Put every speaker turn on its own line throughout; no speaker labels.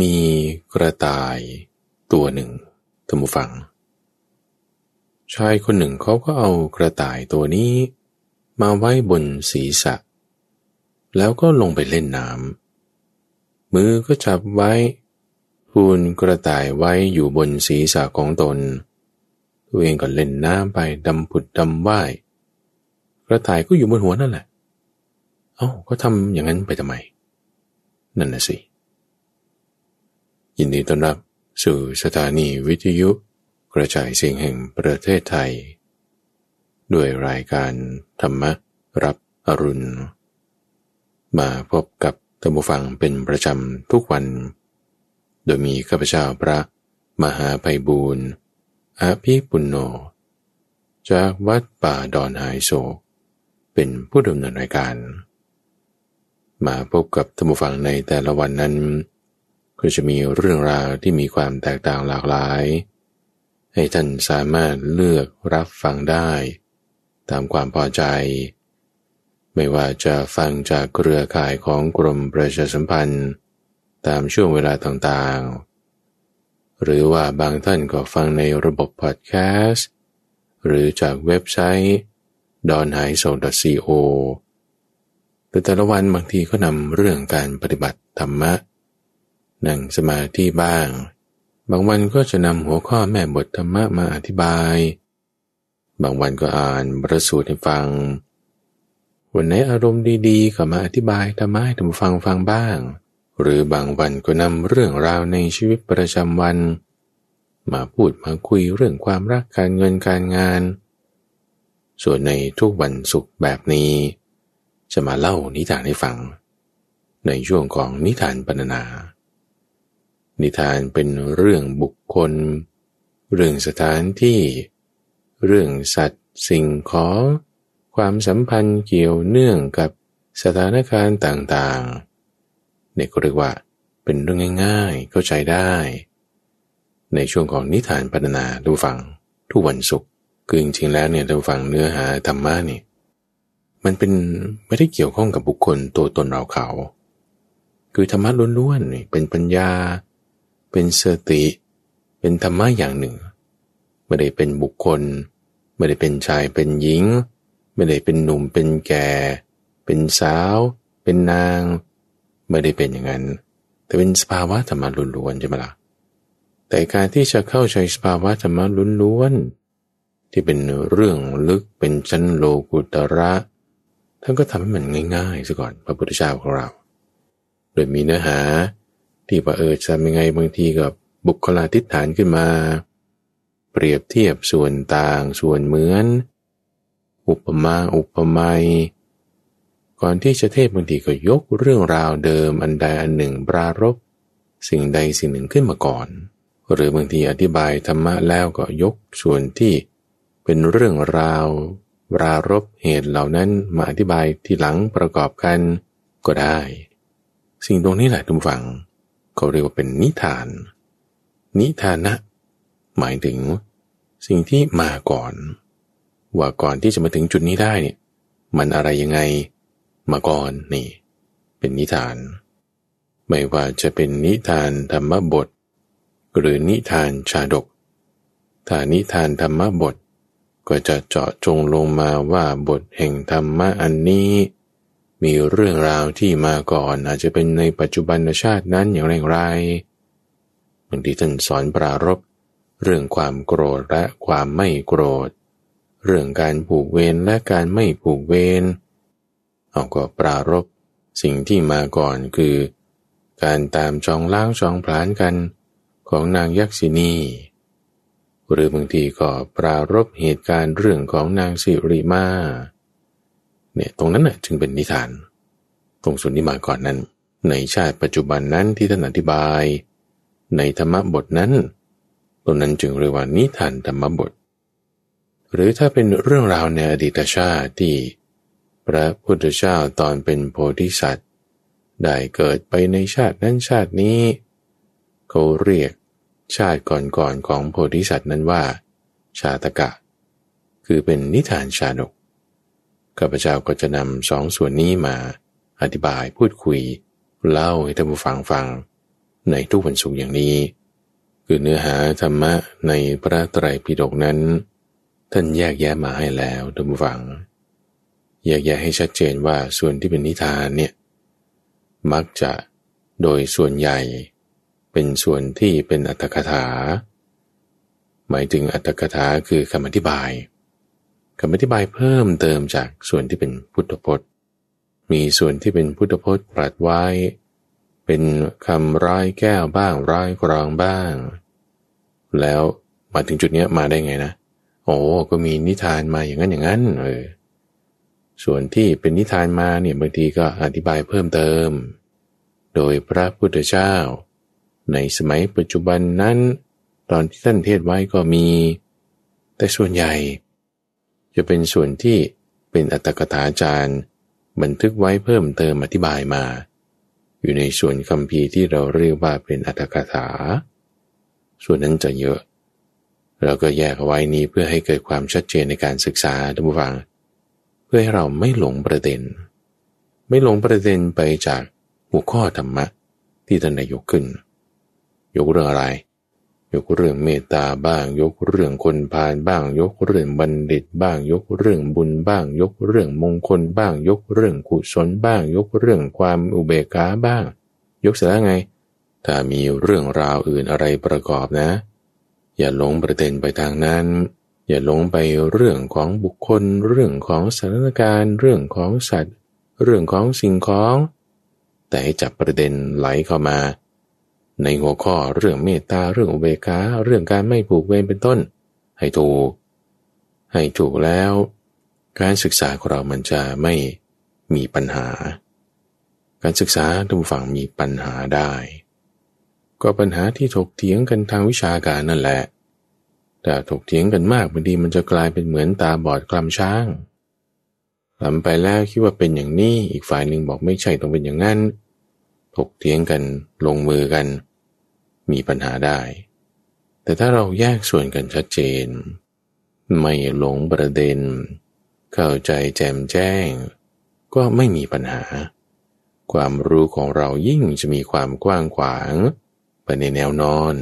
มีกระต่ายตัวหนึ่งท่านผู้ฟัง ชายคนหนึ่งเขาก็เอากระต่ายตัวนี้ มาไว้บนศีรษะ แล้วก็ลงไปเล่นน้ำมือก็จับไว้พูนกระต่ายไว้อยู่บนศีรษะของตน ตัวเองก็เล่นน้ำไปดำผุดดำว่ายกระต่ายก็อยู่บนหัวนั่นแหละ เอา้าก็ทำอย่างนั้นไปทำไม นั่นน่ะสิ ยินดีต้อนรับสู่สถานีวิทยุกระจายเสียงแห่งประเทศไทย ด้วยรายการธรรมรับอรุณ มาพบกับธรรมฟังเป็นประจำทุกวัน โดยมีข้าพเจ้าพระมหาไพบูรณ์อาภิปุณโญจากวัดป่าดอนหายโศกเป็นผู้ดำเนินรายการ มาพบกับธรรมฟังในแต่ละวันนั้น ก็จะมีเรื่องราวที่มีความแตกต่างหลากหลาย ให้ท่านสามารถเลือกรับฟังได้ ตามความพอใจ ไม่ว่าจะฟังจากเครือข่ายของกรมประชาสัมพันธ์ ตามช่วงเวลาต่างๆ หรือว่าบางท่านก็ฟังในระบบพอดแคสต์หรือจากเว็บไซต์ d o n h a i s o co แต่แต่ละวันบางทีก็นำเรื่องการปฏิบัติธรรมะ นั่งสมาธิบ้าง บางวันก็จะนำหัวข้อแม่บทธรรมะมาอธิบาย บางวันก็อ่านประสูตรให้ฟัง วันไหนอารมณ์ดีๆ ก็มาอธิบายธรรมะให้ท่านฟังฟังบ้าง หรือบางวันก็นำเรื่องราวในชีวิตประจำวัน มาพูดมาคุยเรื่องความรักการเงินการงาน ส่วนในทุกวันศุกร์แบบนี้ จะมาเล่านิทานให้ฟัง ในช่วงของนิทานปรรนานิ นิทานเป็นเรื่องบุคคล เรื่องสถานที่ เรื่องสัตว์ สิ่งของความสัมพันธ์เกี่ยวเนื่องกับสถานการณ์ต่างๆเนี่ยก็เรียกว่าเป็นเรื่องง่ายๆเข้าใจได้ ในช่วงของนิทานพัฒนาดูฟังทุกวันศุกร์คือจริงๆแล้วเนี่ยดูฟังเนื้อหาธรรมะนี่มันเป็นไม่ได้เกี่ยวข้องกับบุคคลตัวตนเราเขา คือธรรมะล้วนๆนี่เป็นปัญญา เป็นสติ เป็นธรรมะอย่างหนึ่ง ไม่ได้เป็นบุคคล ไม่ได้เป็นชายเป็นหญิง ไม่ได้เป็นหนุ่มเป็นแก่ เป็นสาว เป็นนาง ไม่ได้เป็นอย่างนั้น แต่เป็นสภาวะธรรมะล้วนๆใช่ไหมละ่ะแต่การที่จะเข้าใจสภาวะธรรมะล้วนๆที่เป็นเรื่องลึกเป็นชั้นโลกุตระท่านก็ทำให้มันง่ายๆซะก่อนพระพุทธเจ้าของเรา โดยมีเนื้อหา ที่ว่าเออจะยังไงบางทีกับบุคลาธิฐานขึ้นมา เปรียบเทียบส่วนต่างส่วนเหมือน อุปมาอุปไมยก่อนที่จะเทศบางทีก็ยกเรื่องราวเดิมอันใดอันหนึ่งปรารบสิ่งใดสิ่งหนึ่งขึ้นมาก่อน หรือบางทีอธิบายธรรมะแล้วก็ยกส่วนที่เป็นเรื่องราวปรารบเหตุเหล่านั้นมาอธิบายที่หลังประกอบกันก็ได้ สิ่งตรงนี้แหละทุกฝัง เขาเรียกว่าเป็นนิทาน นิทานะ หมายถึงสิ่งที่มาก่อน ว่าก่อนที่จะมาถึงจุดนี้ได้เนี่ยมันอะไรยังไงมาก่อนนี่ เป็นนิทาน ไม่ว่าจะเป็นนิทานธรรมบท หรือนิทานชาดก ถ้านิทานธรรมบท ก็จะเจาะจงลงมาว่าบทแห่งธรรมะอันนี้ มีเรื่องราวที่มาก่อนอาจจะเป็นในปัจจุบันชาตินั้นอย่างไรไรบางทีท่านสอนปรารบเรื่องความโกรธและความไม่โกรธ เรื่องการผูกเวรและการไม่ผูกเวรเอาก็ปรารบสิ่งที่มาก่อนคือ การตามจองล้างจองผลานกันของนางยักษินีหรือบางทีก็ปรารบเหตุการณ์เรื่องของนางสิริมา เนี่ยตรงนั้นน่ะจึงเป็นนิทาน ตรงส่วนที่มาก่อนนั้น ในชาติปัจจุบันนั้นที่ท่านอธิบาย ในธรรมบทนั้น ตรงนั้นจึงเรียกว่านิทานธรรมบท หรือถ้าเป็นเรื่องราวในอดีตชาติที่ พระพุทธเจ้าตอนเป็นโพธิสัตว์ ได้เกิดไปในชาตินั้นชาตินี้ เขาเรียกชาติก่อนๆของโพธิสัตว์นั้นว่า ชาตกะ คือเป็นนิทานชาดก ข้าพเจ้าก็จะนำสองส่วนนี้มาอธิบายพูดคุย เล่าให้ท่านผู้ฟังฟัง ในทุกวันศุกร์อย่างนี้ คือเนื้อหาธรรมะในพระไตรปิฎกนั้น ท่านแยกแยะมาให้แล้วท่านผู้ฟัง แยกแยะให้ชัดเจนว่าส่วนที่เป็นนิทานเนี่ยมักจะโดยส่วนใหญ่ เป็นส่วนที่เป็นอัตถกถา หมายถึงอัตถกถาคือคำอธิบาย คำอธิบายเพิ่มเติมจากส่วนที่เป็นพุทธพจน์ มีส่วนที่เป็นพุทธพจน์ปรัดไว้ เป็นคำร้ายแก้วบ้างร้ายกรองบ้าง แล้วมาถึงจุดนี้มาได้ไงนะ โอ้ก็มีนิทานมาอย่างนั้นอย่างนั้นเออส่วนที่เป็นนิทานมาเนี่ยบางทีก็อธิบายเพิ่มเติม โดยพระพุทธเจ้า ในสมัยปัจจุบันนั้น ตอนที่ท่านเทศไว้ก็มี แต่ส่วนใหญ่ จะเป็นส่วนที่เป็นอัตถกถาจารย์ บันทึกไว้เพิ่มเติมอธิบายมา อยู่ในส่วนคำพีที่เราเรียกว่าเป็นอัตถกถา ส่วนนั้นจะเยอะ เราก็แยกเอาไว้นี้เพื่อให้เกิดความชัดเจนในการศึกษาท่านผู้ฟังพื่อให้เราไม่หลงประเด็น ไม่หลงประเด็นไปจากหัวข้อธรรมะที่ท่านได้ยกขึ้น ยกเรื่องอะไร ยกเรื่องเมตตาบ้าง ยกเรื่องคนพาลบ้าง ยกเรื่องบัณฑิตบ้าง ยกเรื่องบุญบ้าง ยกเรื่องมงคลบ้าง ยกเรื่องกุศลบ้าง ยกเรื่องความอุเบกขาบ้าง ยกเสร็จแล้วไง ถ้ามีเรื่องราวอื่นอะไรประกอบนะ อย่าหลงประเด็นไปทางนั้น อย่าหลงไปเรื่องของบุคคล เรื่องของสถานการณ์ เรื่องของสัตว์ เรื่องของสิ่งของ แต่ให้จับประเด็นไหลเข้ามา ในหัวข้อเรื่องเมตตาเรื่องอุเบกขาเรื่องการไม่ผูกเวรเป็นต้น ให้ถูก ให้ถูกแล้ว การศึกษาของเรามันจะไม่มีปัญหา การศึกษาทุกฝั่งมีปัญหาได้ ก็ปัญหาที่ถกเถียงกันทางวิชาการนั่นแหละ แต่ถกเถียงกันมากบางทีมันจะกลายเป็นเหมือนตาบอดกลำช้างทำไปแล้วคิดว่าเป็นอย่างนี้อีกฝ่ายหนึ่งบอกไม่ใช่ต้องเป็นอย่างนั้นถกเถียงกันลงมือกัน มีปัญหาได้ แต่ถ้าเราแยกส่วนกันชัดเจน ไม่หลงประเด็น เข้าใจแจ่มแจ้ง ก็ไม่มีปัญหา ความรู้ของเรายิ่งจะมีความกว้างขวางไปในแนวนอน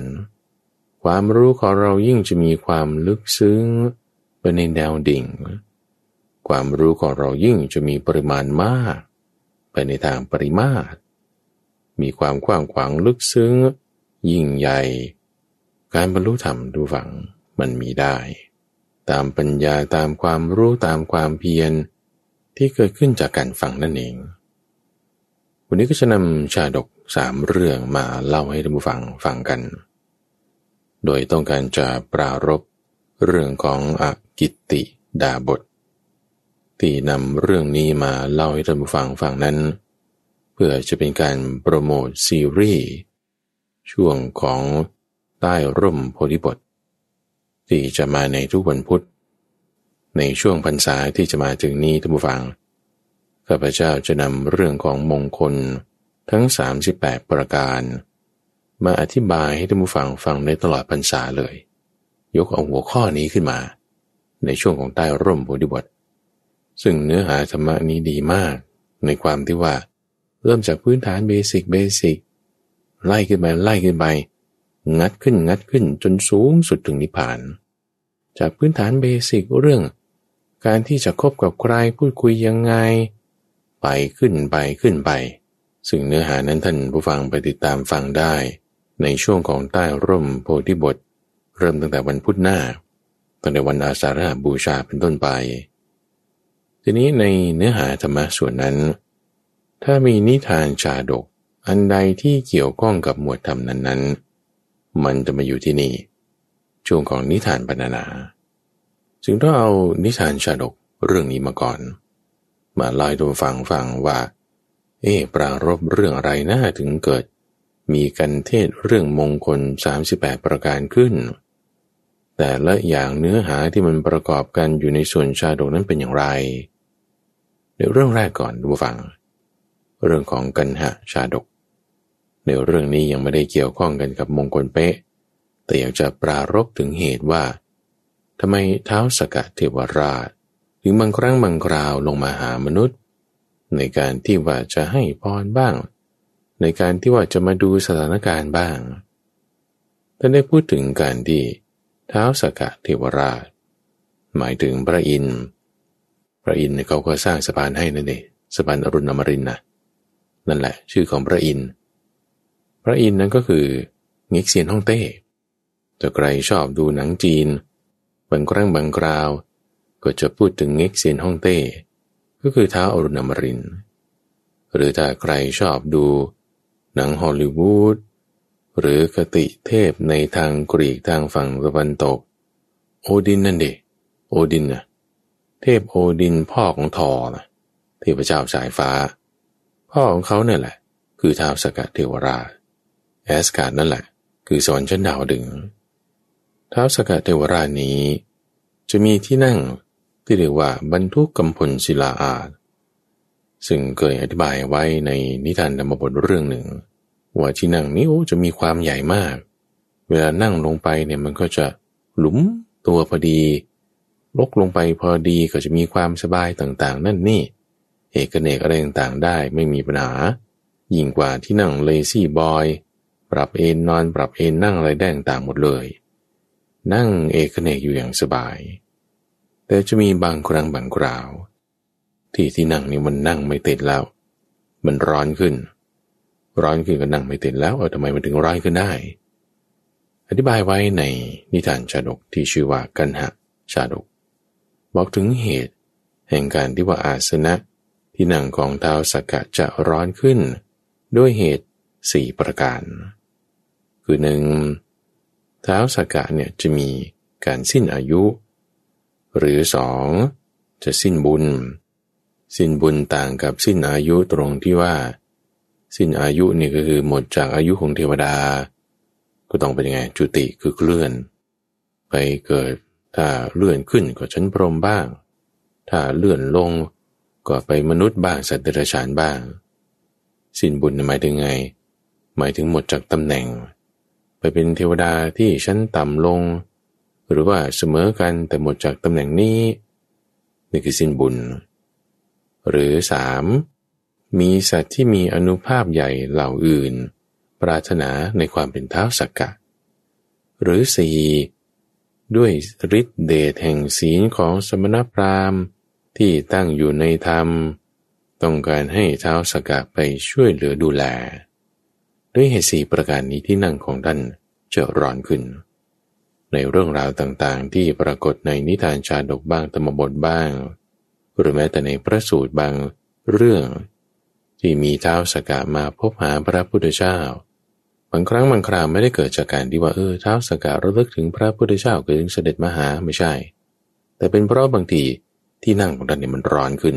ความรู้ของเรายิ่งจะมีความลึกซึ้งไปในแนวดิ่ง ความรู้ของเรายิ่งจะมีปริมาณมาก ไปในทางปริมาตรมีความกว้างขวางลึกซึ้ง ยิ่งใหญ่ การบรรลุธรรมดูฝังมันมีได้ ตามปัญญาตามความรู้ตามความเพียรที่เกิดขึ้นจากการฟังนั่นเอง วันนี้ก็จะนำชาดกสามเรื่องมาเล่าให้ท่านผู้ฟังฟังกัน โดยต้องการจะปรารบเรื่องของอกิตติดาบท ที่นำเรื่องนี้มาเล่าให้ท่านผู้ฟังฟังนั้น เพื่อจะเป็นการโปรโมทซีรีส์ ช่วงของใต้ร่มโพธิบท ที่จะมาในทุกวันพุธ ในช่วงพรรษาที่จะมาถึงนี้ท่านผู้ฟังข้าพเจ้าจะนำเรื่องของมงคลทั้ง 38 ประการ มาอธิบายให้ท่านผู้ฟังฟังในตลอดพรรษาเลย ยกเอาหัวข้อนี้ขึ้นมา ในช่วงของใต้ร่มโพธิบท ซึ่งเนื้อหาธรรมนี้ดีมาก ในความที่ว่า เริ่มจากพื้นฐานเบสิกเบสิก ไล่ขึ้นไปไล่ขึ้นไป งัดขึ้นงัดขึ้นจนสูงสุดถึงนิพพาน จากพื้นฐานเบสิกเรื่อง การที่จะคบกับใครพูดคุยยังไง ไปขึ้นไปขึ้นไป ซึ่งเนื้อหานั้นท่านผู้ฟังไปติดตามฟังได้ ในช่วงของใต้ร่มโพธิบท เริ่มตั้งแต่วันพุธหน้าตั้งแต่วันอาสาฬหบูชาเป็นต้นไป ทีนี้ในเนื้อหาธรรมะส่วนนั้น ถ้ามีนิทานชาดก อันใดที่เกี่ยวข้องกับหมวดธรรมนั้นๆ มันจะมาอยู่ที่นี่ ช่วงของนิทานบรรณนาจึงต้องเอานิทานชาดกเรื่องนี้มาก่อน มาล่าให้ทุกฟังฟังว่า เอ๊ปรารบเรื่องอะไรน่าถึงเกิด มีกันเทศเรื่องมงคล 38 ประการขึ้น แต่ละอย่างเนื้อหาที่มันประกอบกันอยู่ในส่วนชาดกนั้นเป็นอย่างไรในเรื่องแรกก่อนดูฟัง เรื่องของกันหะชาดก ในเรื่องนี้ยังไม่ได้เกี่ยวข้องกันกับมงคลเป๊ะ แต่อยากจะปรารบถึงเหตุว่าทำไมเท้าสกเทวราช ถึงบางครั้งบางคราวลงมาหามนุษย์ ในการที่ว่าจะให้พรบ้าง ในการที่ว่าจะมาดูสถานการณ์บ้างท่านได้พูดถึงการที่เท้าสกกะเทวราช หมายถึงพระอินทร์พระอินทร์เขาก็สร้างสะพานให้นั่นเองสะพานอรุณอมรินทร์นะนั่นแหละ ชื่อของพระอินทร์ พระอินทร์นั้นก็คือเง็กเซียนฮ่องเต้แต่ใครชอบดูหนังจีน บางครั้งบางคราว ก็จะพูดถึงเง็กเซียนฮ่องเต้ ก็คือท้าวอรุณอมรินทร์ หรือถ้าใครชอบดู หนังฮอลลีวูด หรือคติเทพในทางกรีกทางฝั่งตะวันตก โอดินนั่นเดโอดินนะเทพโอดินพ่อของธอร์นะเทพเจ้าสายฟ้า พ่อของเขาเนี่ยแหละ คือท้าวสักกเทวราช แอสการ์ดนั่นแหละ คือสวรรค์ชั้นดาวดึงส์ท้าวสักกเทวราชนี้ จะมีที่นั่งที่เรียกว่าบัณฑุกัมพลศิลาอาสน์ซึ่งเคยอธิบายไว้ในนิทานธรรมบทเรื่องหนึ่ง ว่าที่นั่งนี้โอ้จะมีความใหญ่มาก เวลานั่งลงไปเนี่ยมันก็จะหลุมตัวพอดีลกลงไปพอดีก็จะมีความสบายต่างๆ นั่นนี่ เอกเนกอะไรต่างๆได้ไม่มีปัญหายิ่งกว่าที่นั่งเลซี่บอย ปรับเอนนอนปรับเอนนั่งอะไรได้ต่างหมดเลย นั่งเอกเนกอยู่อย่างสบาย แต่จะมีบางครั้งบางคราว ที่ที่นั่งนี่มันนั่งไม่ติดแล้ว มันร้อนขึ้น ร้อนขึ้นก็นั่งไม่ติดแล้วเออทำไมมันถึงร้อนขึ้นได้ อธิบายไว้ในนิทานชาดกที่ชื่อว่ากันหะชาดก บอกถึงเหตุแห่งการที่ว่าอาสนะที่นั่งของเท้าสกกะจะร้อนขึ้น ด้วยเหตุสี่ประการ คือหนึ่งเท้าสกกะเนี่ยจะมีการสิ้นอายุ หรือสองจะสิ้นบุญ สิ้นบุญต่างกับสิ้นอายุตรงที่ว่า สิ้นอายุนี่ก็คือหมดจากอายุของเทวดา ก็ต้องเป็นยังไงจุติคือเคลื่อน ไปเกิดถ้าเลื่อนขึ้นก็ชั้นพรหมบ้าง ถ้าเลื่อนลงก็ไปมนุษย์บ้างสัตว์เดรัจฉานบ้าง สิ้นบุญหมายถึงไง หมายถึงหมดจากตำแหน่ง ไปเป็นเทวดาที่ชั้นต่ำลง หรือว่าเสมอกันแต่หมดจากตำแหน่งนี้นี่คือสิ้นบุญ หรือสามมีสัตว์ที่มีอนุภาพใหญ่เหล่าอื่น ปรารถนาในความเป็นเท้าสักกะ หรือสี่ด้วยฤทธิเดชแห่งศีลของสมณพราหมณ์ที่ตั้งอยู่ในธรรม ต้องการให้เท้าสกกะไปช่วยเหลือดูแล ด้วยเหตุสี่ประการนี้ที่นั่งของท่านจะร้อนขึ้น ในเรื่องราวต่างๆ ที่ปรากฏในนิทานชาดกบ้างธรรมบทบ้าง หรือแม้แต่ในพระสูตรบางเรื่อง ที่มีเท้าสกกะมาพบหาพระพุทธเจ้าบางครั้งบางคราวไม่ได้เกิดจากการที่ว่าเออเท้าสกกะระลึกถึงพระพุทธเจ้าเกิดถึงเสด็จมาหาไม่ใช่ แต่เป็นเพราะบางทีที่นั่งของท่านเนี่ยมันร้อนขึ้น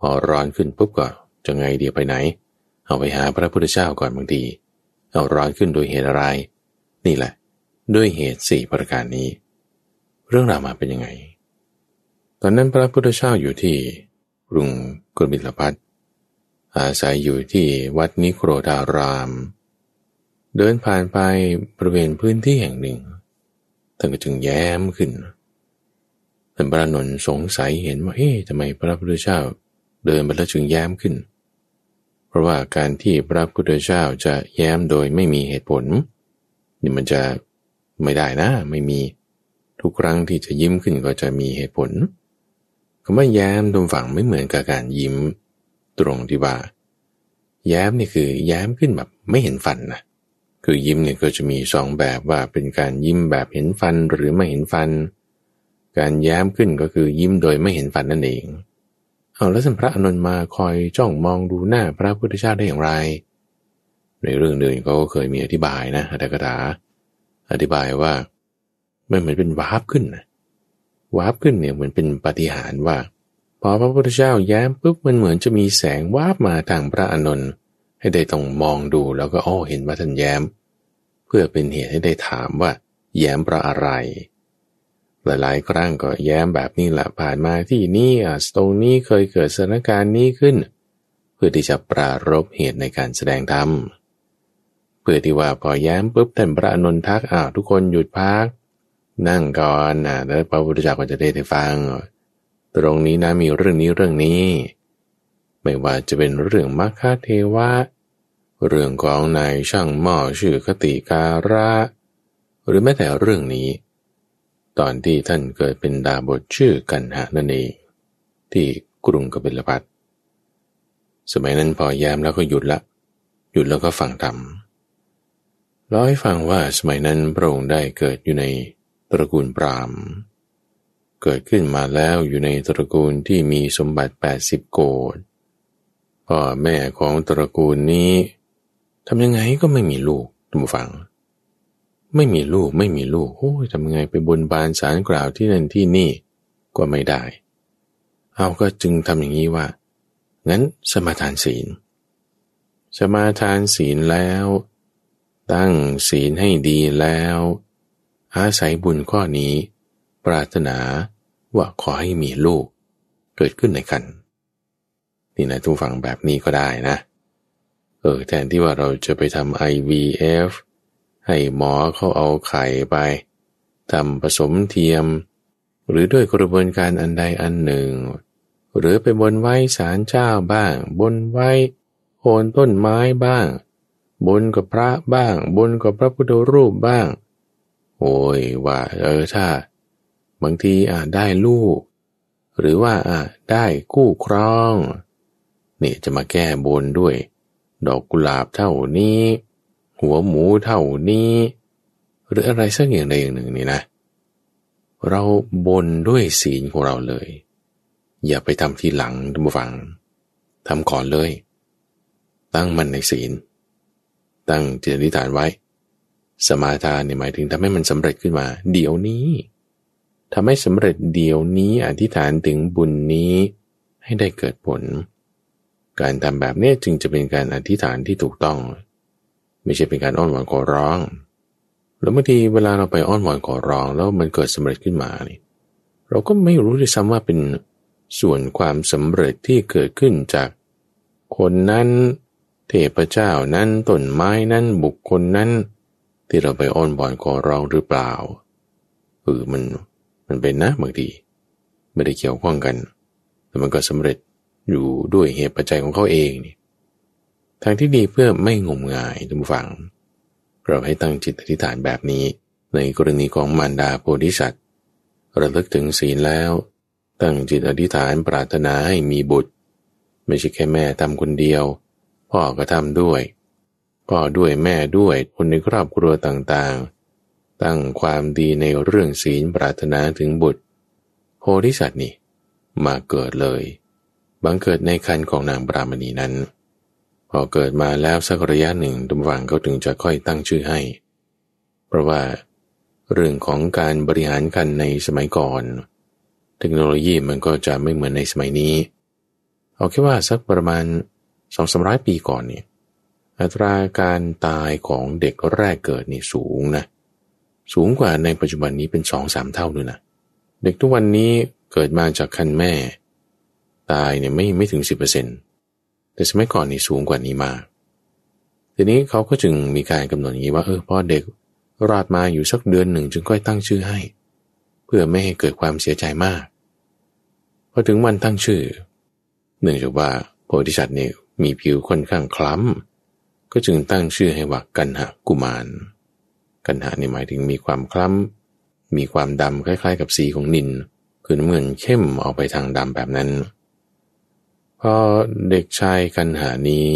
พอร้อนขึ้นปุ๊บก็จะไงเดียวไปไหน เอาไปหาพระพุทธเจ้าก่อนบางทีเอาร้อนขึ้นโดยเหตุอะไร นี่แหละ ด้วยเหตุสี่ประการนี้ เรื่องราวมาเป็นยังไง ตอนนั้นพระพุทธเจ้าอยู่ที่กรุงกุลบิลพัทอาศัยอยู่ที่วัดนิโครธาราม เดินผ่านไปบริเวณพื้นที่แห่งหนึ่งท่านก็จึงแย้มขึ้นท่านพระนนสงสัยเห็นว่าเอ๊ะทำไมพระพุทธเจ้าเดินไปแล้วจึงแย้มขึ้น ราะว่าการที่พระพุทธเจ้าจะแย้มโดยไม่มีเหตุผล นี่มันจะไม่ได้นะ ไม่มีทุกครั้งที่จะยิ้มขึ้นก็จะมีเหตุผลคำว่าแย้มตรงฝั่งไม่เหมือนกับการยิ้ม ตรงที่ว่า แย้มนี่คือแย้มขึ้นแบบไม่เห็นฟันนะคือยิ้มเนี่ยก็จะมีสองแบบว่าเป็นการยิ้มแบบเห็นฟันหรือไม่เห็นฟัน การแย้มขึ้นก็คือยิ้มโดยไม่เห็นฟันนั่นเอง เอาแล้วสัมพระอนุนมาคอยจ้องมองดูหน้าพระพุทธเจ้าได้อย่างไร ในเรื่องเดินก็เคยมีอธิบายนะอัตถกถาอธิบายว่ามันเหมือนเป็นวาร์ปขึ้นนะวาร์ปขึ้นเนี่ยเหมือนเป็นปฏิหารว่าพอพระพุทธเจ้าแย้มปุ๊บมันเหมือนจะมีแสงวาบมาทางพระอานนท์ให้ได้ต้องมองดูแล้วก็อ้อเห็นว่าท่านแย้ม เพื่อเป็นเหตุให้ได้ถามว่า แย้มเพราะอะไร หลายๆ ครั้งก็แย้มแบบนี้แหละผ่านมาที่นี่อะตรงนี้เคยเกิดสถานการณ์นี้ขึ้น เพื่อที่จะปรารบเหตุในการแสดงธรรมเพื่อที่ว่าพอแย้มปุ๊บท่านพระอนุนทักอ้าวทุกคนหยุดพัก นั่งก่อนนะแล้วพระพุทธเจ้าก็จะได้ได้ฟัง ตรงนี้นะมีเรื่องนี้เรื่องนี้ ไม่ว่าจะเป็นเรื่องมรรคเทวะ เรื่องของนายช่างหม้อชื่อคติการะ หรือแม้แต่เรื่องนี้ ตอนที่ท่านเกิดเป็นดาบทชื่อกันหานั่นเองที่กรุงกบิลพัทสมัยนั้นพอแยมแล้วก็หยุดละ หยุดแล้วก็ฟังธรรมเล่าให้ฟังว่าสมัยนั้นพระองค์ได้เกิดอยู่ในตระกูลปราม เกิดขึ้นมาแล้วอยู่ในตระกูลที่มีสมบัติ 80 โกดพ่อแม่ของตระกูลนี้ทำยังไงก็ไม่มีลูกทุกฝัง ไม่มีลูกไม่มีลูกโอ้ยทำไงไปบนบานสารกล่าวที่นั่นที่นี่ก็ไม่ได้ เอาก็จึงทำอย่างนี้ว่า งั้นสมาทานศีล สมาทานศีลแล้ว ตั้งศีลให้ดีแล้ว อาศัยบุญข้อนี้ ปรารถนาว่าขอให้มีลูก เกิดขึ้นในคันนี่นะทุกฝังแบบนี้ก็ได้นะ เออแทนที่ว่าเราจะไปทำ IVF ให้หมอเขาเอาไข่ไปทำผสมเทียม หรือด้วยกระบวนการอันใดอันหนึ่ง หรือไปบนไว้สารเจ้าบ้าง บนไว้โคนต้นไม้บ้าง บนกับพระบ้าง บนกับพระพุทธรูปบ้าง โอ้ยว่าเออถ้า บางทีอ่าได้ลูก หรือว่าอ่าได้กู้ครอง นี่จะมาแก้บนด้วย ดอกกุหลาบเท่านี้ หัวหมูเท่านี้ หรืออะไรสักอย่างใดอย่างหนึ่งนี่นะ เราบนด้วยศีลของเราเลย อย่าไปทำทีหลังทุกฝังทำก่อนเลย ตั้งมันในศีล ตั้งจิตอธิษฐานไว้ สมาทานเนี่ยหมายถึงทำให้มันสำเร็จขึ้นมา เดี๋ยวนี้ทำให้สำเร็จเดี๋ยวนี้อธิษฐานถึงบุญนี้ให้ได้เกิดผล การทำแบบนี้จึงจะเป็นการอธิษฐานที่ถูกต้อง ไม่ใช่เป็นการอ้อนวอนขอร้อง แล้วบางทีเวลาเราไปอ้อนวอนขอร้อง แล้วมันเกิดสำเร็จขึ้นมานี่เราก็ไม่รู้ด้วยซ้ำว่าเป็นส่วนความสำเร็จที่เกิดขึ้นจากคนนั้นเทพเจ้านั้นต้นไม้นั้นบุคคลนั้น ที่เราไปอ้อนวอนขอร้องหรือเปล่าเออมันมันเป็นนะบางทีไม่ได้เกี่ยวข้องกัน แต่มันก็สำเร็จอยู่ด้วยเหตุปัจจัยของเขาเองนี่ ทางที่ดีเพื่อไม่งมงายทุกฝัง เราให้ตั้งจิตอธิษฐานแบบนี้ ในกรณีของมารดาโพธิสัตว์ระลึกถึงศีลแล้ว ตั้งจิตอธิษฐานปรารถนาให้มีบุตร ไม่ใช่แค่แม่ทำคนเดียว พ่อก็ทำด้วย พ่อด้วยแม่ด้วยคนในครอบครัวต่างๆ ตั้งความดีในเรื่องศีลปรารถนาถึงบุตรโพธิสัตว์นี่มาเกิดเลย บังเกิดในคันของนางปรามณีนั้น พอเกิดมาแล้วสักระยะหนึ่งดุมวังเขาถึงจะค่อยตั้งชื่อให้ เพราะว่า เรื่องของการบริหารคันในสมัยก่อน เทคโนโลยีมันก็จะไม่เหมือนในสมัยนี้ เอาแค่ว่าสักประมาณสองสามร้อยปีก่อนเนี่ยอัตราการตายของเด็กแรกเกิดนี่สูงนะ สูงกว่าในปัจจุบันนี้เป็นสองสามเท่าเลยนะ เด็กทุกวันนี้เกิดมาจากคันแม่ ตายเนี่ยไม่ไม่ถึงสิบเปอร์เซ็นต์ แต่สมัยก่อนนี่สูงกว่านี้มาก ทีนี้เขาก็จึงมีการกำหนดอย่างนี้ว่าเออพอเด็กรอดมาอยู่สักเดือนหนึ่งจึงค่อยตั้งชื่อให้ เพื่อไม่ให้เกิดความเสียใจมาก พอถึงวันตั้งชื่อเนื่องจากว่าโพธิสัตว์เนี่ยมีผิวค่อนข้างคล้ำ ก็จึงตั้งชื่อให้ว่ากันหากุมาร กันหานี่หมายถึงมีความคล้ำ มีความดำคล้ายๆ กับสีของนิน คือเหมือนเข้มออกไปทางดำแบบนั้น พอเด็กชายกันหานี้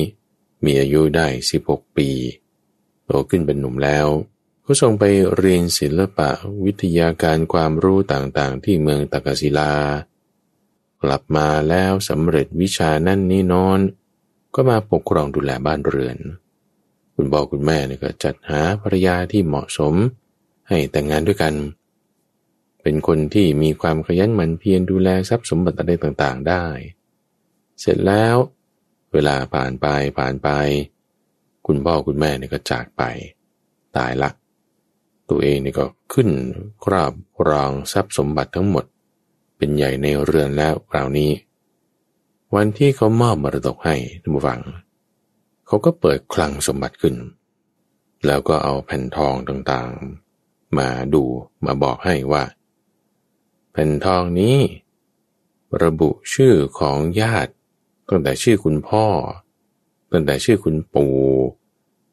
มีอายุได้ 16 ปี โตขึ้นเป็นหนุ่มแล้ว ก็ส่งไปเรียนศิลปะวิทยาการความรู้ต่างๆ ที่เมืองตากศิลา กลับมาแล้วสำเร็จวิชานั่นนี่นอน ก็มาปกครองดูแลบ้านเรือน คุณบอกคุณแม่เนี่ยก็จัดหาภรรยาที่เหมาะสม ให้แต่งงานด้วยกัน เป็นคนที่มีความขยันหมั่นเพียรดูแลทรัพย์สมบัติอะไรต่างๆ ได้ เสร็จแล้ว เวลาผ่านไปผ่านไป คุณพ่อคุณแม่เนี่ยก็จากไป ตายละ ตัวเองเนี่ก็ขึ้นครอบครองทรัพย์สมบัติทั้งหมด เป็นใหญ่ในเรือนแล้วคราวนี้ วันที่เขามอบมรดกให้ท่านผู้ฟัง เขาก็เปิดคลังสมบัติขึ้น แล้วก็เอาแผ่นทองต่างๆ มาดูมาบอกให้ว่า แผ่นทองนี้ระบุชื่อของญาติ ตั้งแต่ชื่อคุณพ่อ ตั้งแต่ชื่อคุณปู่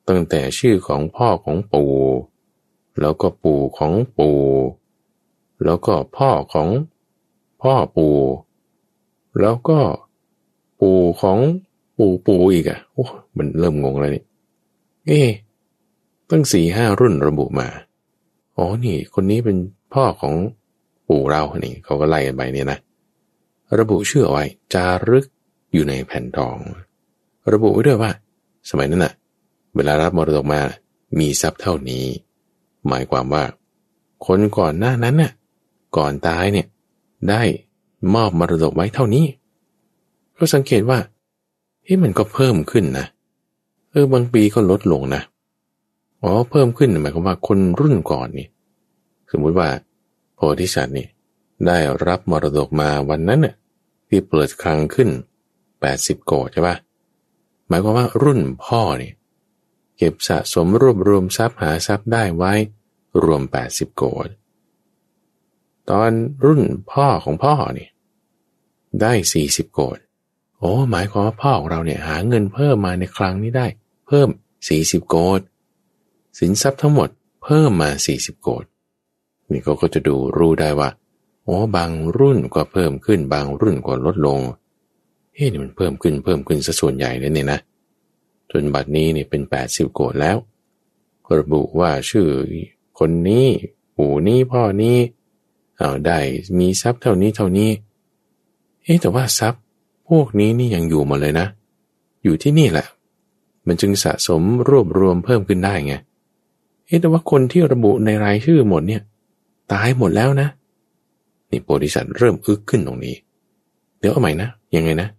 ตั้งแต่ชื่อของพ่อของปู่แล้วก็ปู่ของปู่แล้วก็พ่อของพ่อปู่ แล้วก็ปู่ของปู่ปู่อีกอะ่ะโอ้มันเริ่มงงแล้วนี่เอ๊ตั้งสี่ห้ารุ่นระบุมา อ๋อนี่ คนนี้เป็นพ่อของปู่เรานี่เขาก็ไล่กันไปเนี่ยนะ ระบุชื่อเอาไว้จารึก อยู่ในแผ่นทอง ระบุไว้ด้วยว่า สมัยนั้นน่ะ เวลารับมรดกมามีทรัพย์เท่านี้ หมายความว่า คนก่อนหน้านั้นน่ะ ก่อนตายเนี่ยได้มอบมรดกไว้เท่านี้ ก็สังเกตว่าเฮ้มันก็เพิ่มขึ้นนะเออบางปีก็ลดลงนะอ๋อเพิ่มขึ้นหมายความว่าคนรุ่นก่อนนี่สมมุติว่าโพธิสัตว์นี่ได้รับมรดกมาวันนั้นน่ะที่เปิดครั้งขึ้น 80 โกดใช่ปะหมายความว่ารุ่นพ่อเนี่ยเก็บสะสมรวบรวมทรัพย์หาทรัพย์ได้ไว้รวม 80 โกดตอนรุ่นพ่อของพ่อเนี่ยได้ 40 โกดโอ้หมายความว่าพ่อของเราเนี่ยหาเงินเพิ่มมาในครั้งนี้ได้ เพิ่ม 40 โกดสินทรัพย์ทั้งหมดเพิ่มมา 40 โกดนี่เขาก็จะดูรู้ได้ว่าโอ้บางรุ่นก็เพิ่มขึ้นบางรุ่นก็ลดลง เฮ้ยนี่มันเพิ่มขึ้นเพิ่มขึ้นซะส่วนใหญ่เลยเนี่ยนะ จนบัดนี้เนี่ยเป็น 80 โกดแล้ว ระบุว่าชื่อคนนี้ปู่นี้พ่อนี้เอาได้มีทรัพย์เท่านี้เท่านี้ เฮ้แต่ว่าทรัพย์พวกนี้นี่ยังอยู่มาเลยนะ อยู่ที่นี่แหละ มันจึงสะสมรวบรวมเพิ่มขึ้นได้ไง เฮ้แต่ว่าคนที่ระบุในรายชื่อหมดเนี่ย ตายหมดแล้วนะ นี่โพธิสัตว์เริ่มอึกขึ้นตรงนี้ เดี๋ยวเอาใหม่นะ ยังไงนะ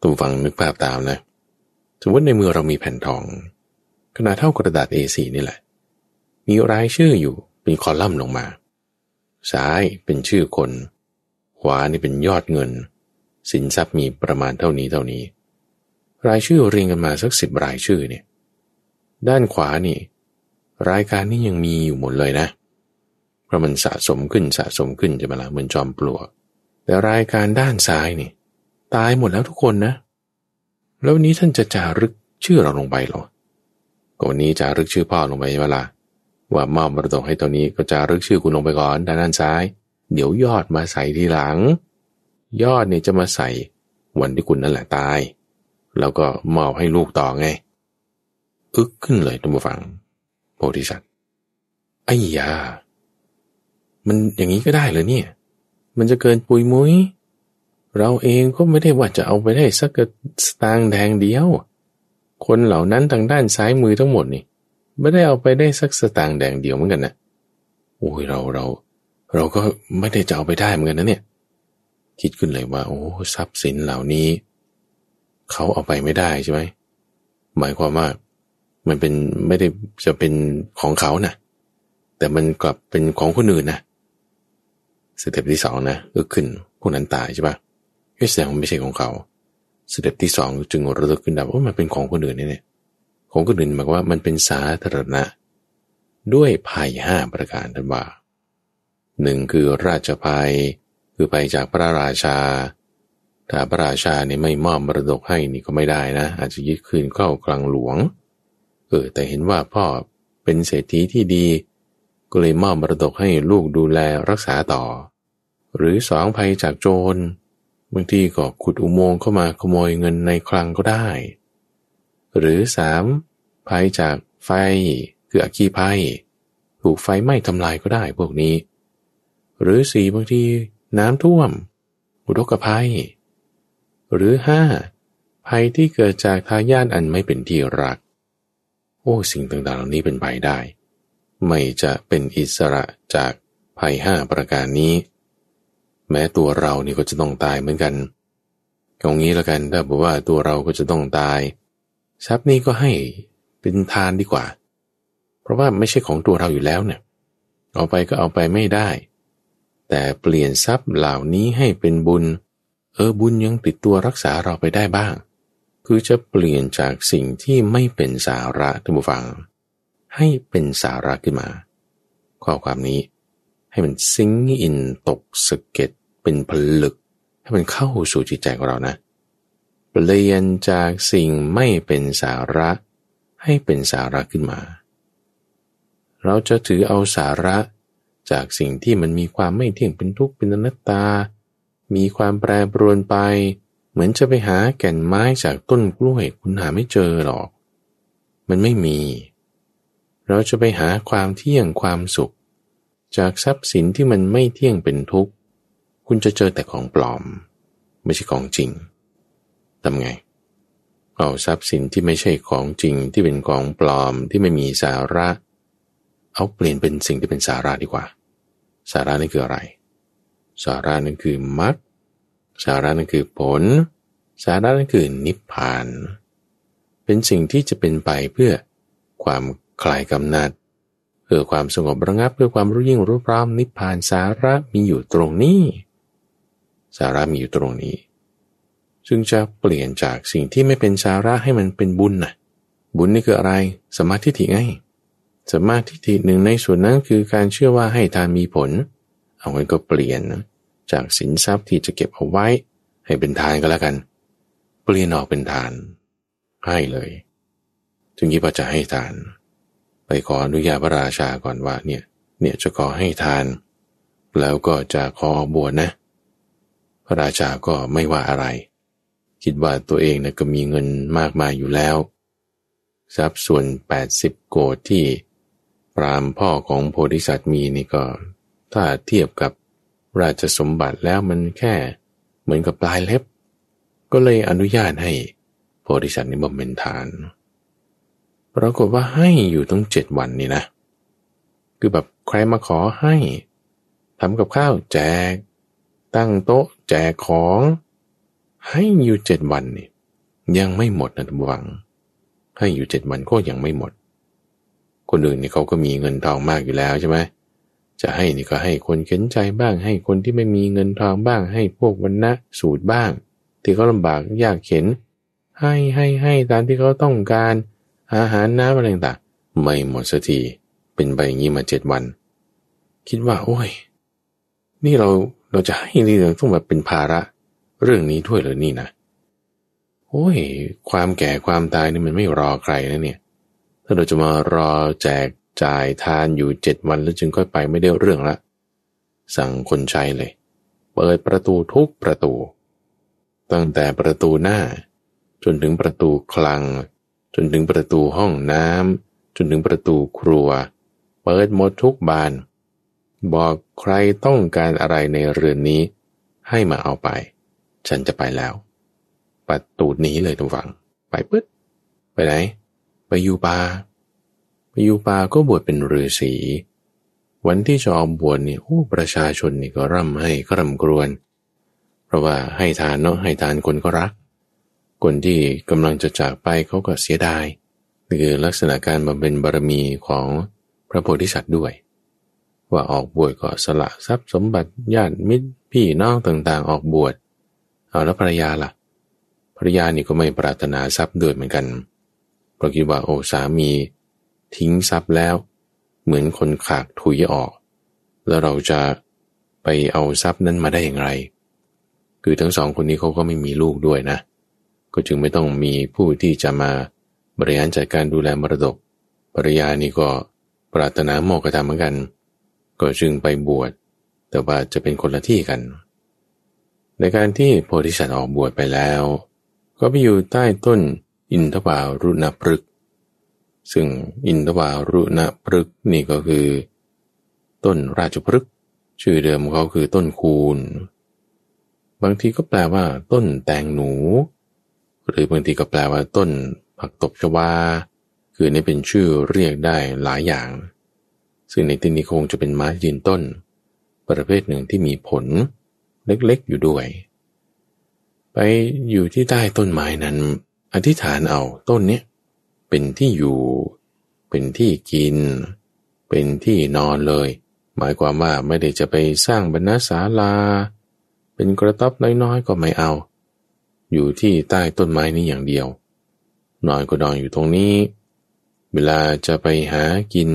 ตุวฟังนึกภาพตามนะสมมติในมือเรามีแผ่นทอง ขนาดเท่ากระดาษ A4 นี่แหละ มีรายชื่ออยู่เป็นคอลัมน์ลงมา ซ้ายเป็นชื่อคน ขวานี่เป็นยอดเงิน สินทรัพย์มีประมาณเท่านี้เท่านี้ รายชื่อเรียงกันมาสักสิบรายชื่อเนี่ย ด้านขวานี่ รายการนี้ยังมีอยู่หมดเลยนะ เพราะมันสะสมขึ้นสะสมขึ้นจะมาละเหมือนจอมปลวก แต่รายการด้านซ้ายนี่ ตายหมดแล้วทุกคนนะ แล้ววันนี้ท่านจะจารึกชื่อเราลงไปหรอก็วันนี้จารึกชื่อพ่อลงไปเวลาว่ามอบมรดกให้ตัวนี้ก็จารึกชื่อคุณลงไปก่อนด้านด้านซ้าย เดี๋ยวยอดมาใส่ทีหลัง ยอดเนี่ยจะมาใส่วันที่คุณนั่นแหละตาย แล้วก็มอบให้ลูกต่อไง อึกขึ้นเลยทุกฝังโพธิสัตว์ไอ้ยา มันอย่างนี้ก็ได้เลยเนี่ย มันจะเกินปุยมุย เราเองก็ไม่ได้ว่าจะเอาไปได้สักสตางค์แดงเดียว คนเหล่านั้นทางด้านซ้ายมือทั้งหมดนี่ไม่ได้เอาไปได้สักสตางค์แดงเดียวเหมือนกันนะโอ้ยเราเรา เราก็ไม่ได้จะเอาไปได้เหมือนกันนะเนี่ย คิดขึ้นเลยว่า โอ้ทรัพย์สินเหล่านี้ เขาเอาไปไม่ได้ใช่ไหมหมายความว่ามันเป็นไม่ได้จะเป็นของเขานะ่ะ แต่มันกลับเป็นของคนอื่นนะstep ที่สองนะก็ขึ้นพวกนั้นตายใช่ปะ แสดงว่าไม่ใช่ของเขา step ที่สองจึงระลึกขึ้นได้ว่ามันเป็นของคนอื่นเนี่ยของคนอื่นหมายว่ามันเป็นสาธารณะ ด้วยภัยห้าประการท่านว่าหนึ่งคือราชภัย คือภัยจากพระราชา ถ้าพระราชาเนี่ยไม่มอบมรดกให้นี่ก็ไม่ได้นะ อาจจะยึดคืนเข้าคลังหลวงเออแต่เห็นว่าพ่อเป็นเศรษฐีที่ดี ก็เลยมอบมรดกให้ลูกดูแลรักษาต่อ หรือสองภัยจากโจร บางทีก็ขุดอุโมงค์เข้ามาขโมยเงินในคลังก็ได้ หรือสามภัยจากไฟคืออัคคีภัย ถูกไฟไหม้ทำลายก็ได้พวกนี้ หรือสี่บางทีน้ำท่วม อุทกภัย หรือห้าภัยที่เกิดจากทายาทอันไม่เป็นที่รัก โอ้สิ่งต่างๆเหล่านี้เป็นไปได้ ไม่จะเป็นอิสระจากภัยห้าประการนี้ แม้ตัวเรานี่ก็จะต้องตายเหมือนกันตรงนี้แล้วกันถ้าบอกว่าตัวเราก็จะต้องตาย ทรัพย์นี้ก็ให้เป็นทานดีกว่า เพราะว่าไม่ใช่ของตัวเราอยู่แล้วเนี่ยเอาไปก็เอาไปไม่ได้ แต่เปลี่ยนทรัพย์เหล่านี้ให้เป็นบุญ เออบุญยังติดตัวรักษาเราไปได้บ้าง คือจะเปลี่ยนจากสิ่งที่ไม่เป็นสาระท่านผู้ฟัง ให้เป็นสาระขึ้นมา ข้อความนี้ให้มันซิงอินตกสะเก็ต เป็นผลึกให้มันเข้าสู่จิตใจของเรานะ เปลี่ยนจากสิ่งไม่เป็นสาระให้เป็นสาระขึ้นมา เราจะถือเอาสาระจากสิ่งที่มันมีความไม่เที่ยงเป็นทุกข์เป็นอนัตตา มีความแปรปรวนไป เหมือนจะไปหาแก่นไม้จากต้นกล้วยคุณหาไม่เจอหรอก มันไม่มี เราจะไปหาความเที่ยงความสุข จากทรัพย์สินที่มันไม่เที่ยงเป็นทุกข์ คุณจะเจอแต่ของปลอม ไม่ใช่ของจริงทำไง เอาทรัพย์สินที่ไม่ใช่ของจริงที่เป็นของปลอมที่ไม่มีสาระ เอาเปลี่ยนเป็นสิ่งที่เป็นสาระดีกว่า สาระนั่นคืออะไร สาระนั่นคือมรรคสาระนั่นคือผล สาระนั่นคือนิพพาน เป็นสิ่งที่จะเป็นไปเพื่อความคลายกำนัดเพื่อความสงบระงับเพื่อความรู้ยิ่งรู้พร้อมนิพพานสาระมีอยู่ตรงนี้ สาระมีอยู่ตรงนี้จึงจะเปลี่ยนจากสิ่งที่ไม่เป็นสาระให้มันเป็นบุญนะบุญนี่คืออะไร สมาธิถิไงสมาธิถิหนึ่งในส่วนนั้นคือการเชื่อว่าให้ทานมีผล เอางั้นก็เปลี่ยนจากสินทรัพย์ที่จะเก็บเอาไว้ ให้เป็นทานก็แล้วกัน เปลี่ยนออกเป็นทาน ให้เลยจึงยี่ปจะให้ทาน ไปขออนุญาตพระราชาก่อนว่าเนี่ยเนี่ยจะขอให้ทาน แล้วก็จะขอบวชนะ ระราชาก็ไม่ว่าอะไร คิดว่าตัวเองนะก็มีเงินมากมายอยู่แล้ว ทรัพย์ส่วน 80 โกดที่พรามพ่อของโพธิสัตว์มีนี่ก็ ถ้าเทียบกับราชสมบัติแล้วมันแค่เหมือนกับปลายเล็บ ก็เลยอนุญาตให้โพธิสัตว์นี้บำเพ็ญทานปรากฏว่าให้อยู่ตั้งเจ็ดวันนี่นะ คือแบบใครมาขอให้ทำกับข้าวแจก ตั้งโต๊ะแจกของให้อยู่เจ็ดวันนี่ยังไม่หมดนะทุกวัง ให้อยู่เจ็ดวันก็ยังไม่หมด คนอื่นนี่เขาก็มีเงินทองมากอยู่แล้วใช่ไหมจะให้นี่ก็ให้คนเข็นใจบ้าง ให้คนที่ไม่มีเงินทองบ้าง ให้พวกวันนะสูตรบ้าง ที่เขาลำบากยากเข็น ให้ให้ให้ตามที่เขาต้องการ อาหารน้ำอะไรต่างไม่หมดสักทีเป็นไปอย่างนี้มาเจ็ดวัน คิดว่า โอ้ย นี่เรา เราจะให้นี่เราต้องแบบเป็นภาระเรื่องนี้ด้วยเลยนี่นะโอ้ย ความแก่ความตายนี่มันไม่รอใครนะเนี่ย ถ้าเราจะมารอแจกจ่ายทานอยู่เจ็ดวันแล้วจึงค่อยไปไม่ได้เรื่องละ สั่งคนใช้เลย เปิดประตูทุกประตู ตั้งแต่ประตูหน้า จนถึงประตูคลัง จนถึงประตูห้องน้ำจนถึงประตูครัว เปิดหมดทุกบาน บอกใครต้องการอะไรในเรือนนี้ ให้มาเอาไป ฉันจะไปแล้ว ปัดตูดหนีเลยทุกฝัง ไปปึ๊ดไปไหน ไปอยู่ปาไปอยู่ปาก็บวชเป็นฤาษีวันที่จะออกบวชนี่โอ้ประชาชนนี่ก็ร่ำให้ก็ร่ำกรวน เพราะว่าให้ทานเนาะให้ทานคนก็รัก คนที่กำลังจะจากไปเขาก็เสียดายคือลักษณะการบำเพ็ญบารมีของพระโพธิสัตว์ด้วย ว่าออกบวชก็สละทรัพย์สมบัติญาติมิตรพี่น้องต่างๆ ออกบวชเอาแล้วภรรยาล่ะภรรยานี่ก็ไม่ปรารถนาทรัพย์ด้วยเหมือนกันเพราะคิดว่าโอ้สามีทิ้งทรัพย์แล้ว เหมือนคนขากถุยออก แล้วเราจะไปเอาทรัพย์นั้นมาได้อย่างไร คือทั้งสองคนนี้เขาก็ไม่มีลูกด้วยนะ ก็จึงไม่ต้องมีผู้ที่จะมาบริหารจัดการดูแลมรดกภรรยานี่ก็ปรารถนาโมกขธรรมเหมือนกัน ก็จึงไปบวช แต่ว่าจะเป็นคนละที่กัน ในการที่โพธิสัตว์ออกบวชไปแล้ว ก็ไปอยู่ใต้ต้นอินทวารุณพฤกษ์ซึ่งอินทวารุณพฤกษ์นี่ก็คือ ต้นราชพฤกษ์ชื่อเดิมเขาคือต้นคูณบางทีก็แปลว่า ต้นแตงหนู หรือบางทีก็แปลว่า ต้นผักตบชวา คือนี่เป็นชื่อเรียกได้หลายอย่าง ซึ่งในที่นี้คงจะเป็นไม้ยืนต้น ประเภทหนึ่งที่มีผลเล็กๆอยู่ด้วย ไปอยู่ที่ใต้ต้นไม้นั้น อธิษฐานเอาต้นเนี้ยเป็นที่อยู่ เป็นที่กิน เป็นที่นอนเลย หมายความว่าไม่ได้จะไปสร้างบรรณศาลา เป็นกระต๊อบน้อยๆก็ไม่เอา อยู่ที่ใต้ต้นไม้นี้อย่างเดียวนอนก็นอนอยู่ตรงนี้ เวลาจะไปหากิน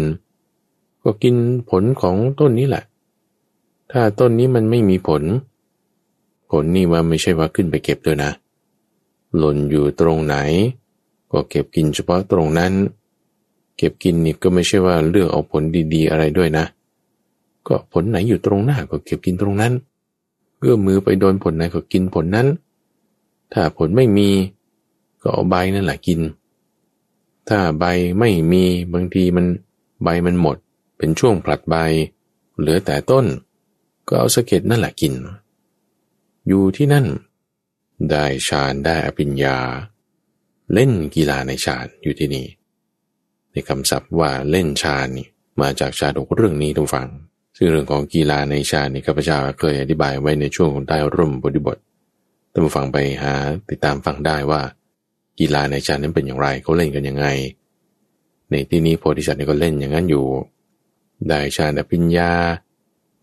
ก็กินผลของต้นนี้แหละ ถ้าต้นนี้มันไม่มีผล ผลนี่ว่าไม่ใช่ว่าขึ้นไปเก็บด้วยนะ หล่นอยู่ตรงไหน ก็เก็บกินเฉพาะตรงนั้น เก็บกินนี่ก็ไม่ใช่ว่าเลือกเอาผลดีๆอะไรด้วยนะ ก็ผลไหนอยู่ตรงหน้าก็เก็บกินตรงนั้นเอื้อมมือไปโดนผลไหนก็กินผลนั้น ถ้าผลไม่มีก็เอาใบนั่นแหละกิน ถ้าใบไม่มีบางทีมันใบมันหมด เป็นช่วงผลัดใบ เหลือแต่ต้น ก็เอาสะเก็ดนั่นแหละกิน อยู่ที่นั่น ได้ฌานได้อภิญญา เล่นกีฬาในฌานอยู่ที่นี่ในคำศัพท์ว่าเล่นฌานนี่มาจากชาดกเรื่องนี้ทุกฝัง ซึ่งเรื่องของกีฬาในฌานนี่ข้าพเจ้าเคยอธิบายไว้ในช่วงของใต้ร่มบทบทท่านผู้ฟังไปหาติดตามฟังได้ว่า กีฬาในฌานนั้นเป็นอย่างไรเขาเล่นกันยังไง ในที่นี้โพธิสัตว์ก็เล่นอย่างนั้นอยู่ ได้ฌานอภิญญา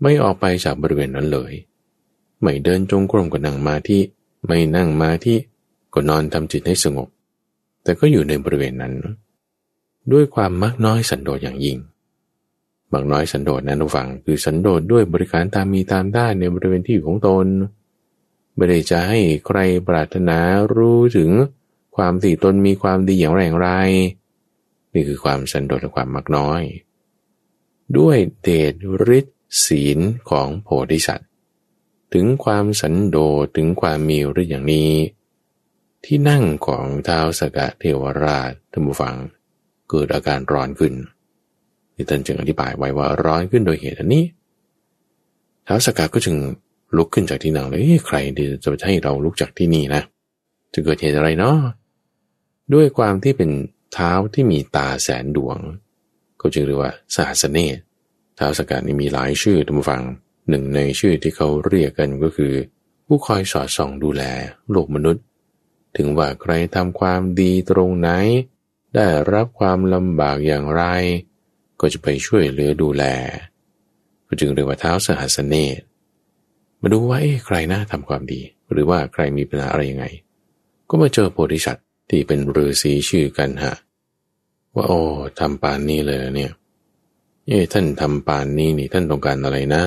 ไม่ออกไปจากบริเวณนั้นเลย ไม่เดินจงกรมก็นั่งมาที่ไม่นั่งมาที่ก็นอนทำจิตให้สงบ แต่ก็อยู่ในบริเวณนั้น ด้วยความมักน้อยสันโดษอย่างยิ่งมักน้อยสันโดษนั้นทุกฝังคือสันโดษด้วยบริการตามมีตามได้ในบริเวณที่อยู่ของตน ไม่ได้จะให้ใครปรารถนารู้ถึงความที่ตนมีความดีอย่างแรอย่างไร นี่คือความสันโดษและความมักน้อย ด้วยเดชฤทธิ์ศีลของโพธิสัตว์ ถึงความสันโดษถึงความมีฤทธิ์อย่างนี้ ที่นั่งของเท้าสกะเทวราชท่านผู้ฟัง เกิดอาการร้อนขึ้นที่ท่านจึงอธิบายไว้ว่าร้อนขึ้นโดยเหตุอันนี้เท้าสกะก็จึงลุกขึ้นจากที่นั่งเลยใครดีจะให้เราลุกจากที่นี่นะจะเกิดเหตุอะไรเนาะด้วยความที่เป็นเท้าที่มีตาแสนดวง ก็จึงเรียกว่าสหัสเนตท้าวสกัดนี่มีหลายชื่อทุกฟัง หนึ่งในชื่อที่เขาเรียกกันก็คือ ผู้คอยสอดส่องดูแลโลกมนุษย์ ถึงว่าใครทำความดีตรงไหน ได้รับความลำบากอย่างไร ก็จะไปช่วยเหลือดูแล ก็จึงเรียกว่าเท้าสหัสเนตมาดูว่าใครนะทำความดี หรือว่าใครมีปัญหาอะไรยังไง ก็มาเจอโพธิสัตว์ที่เป็นฤาษีชื่อกันฮะ ว่าโอ้ทำปานนี้เลยเนี่ยเอ้ท่านทำปานนี้นี่ท่านต้องการอะไรนะ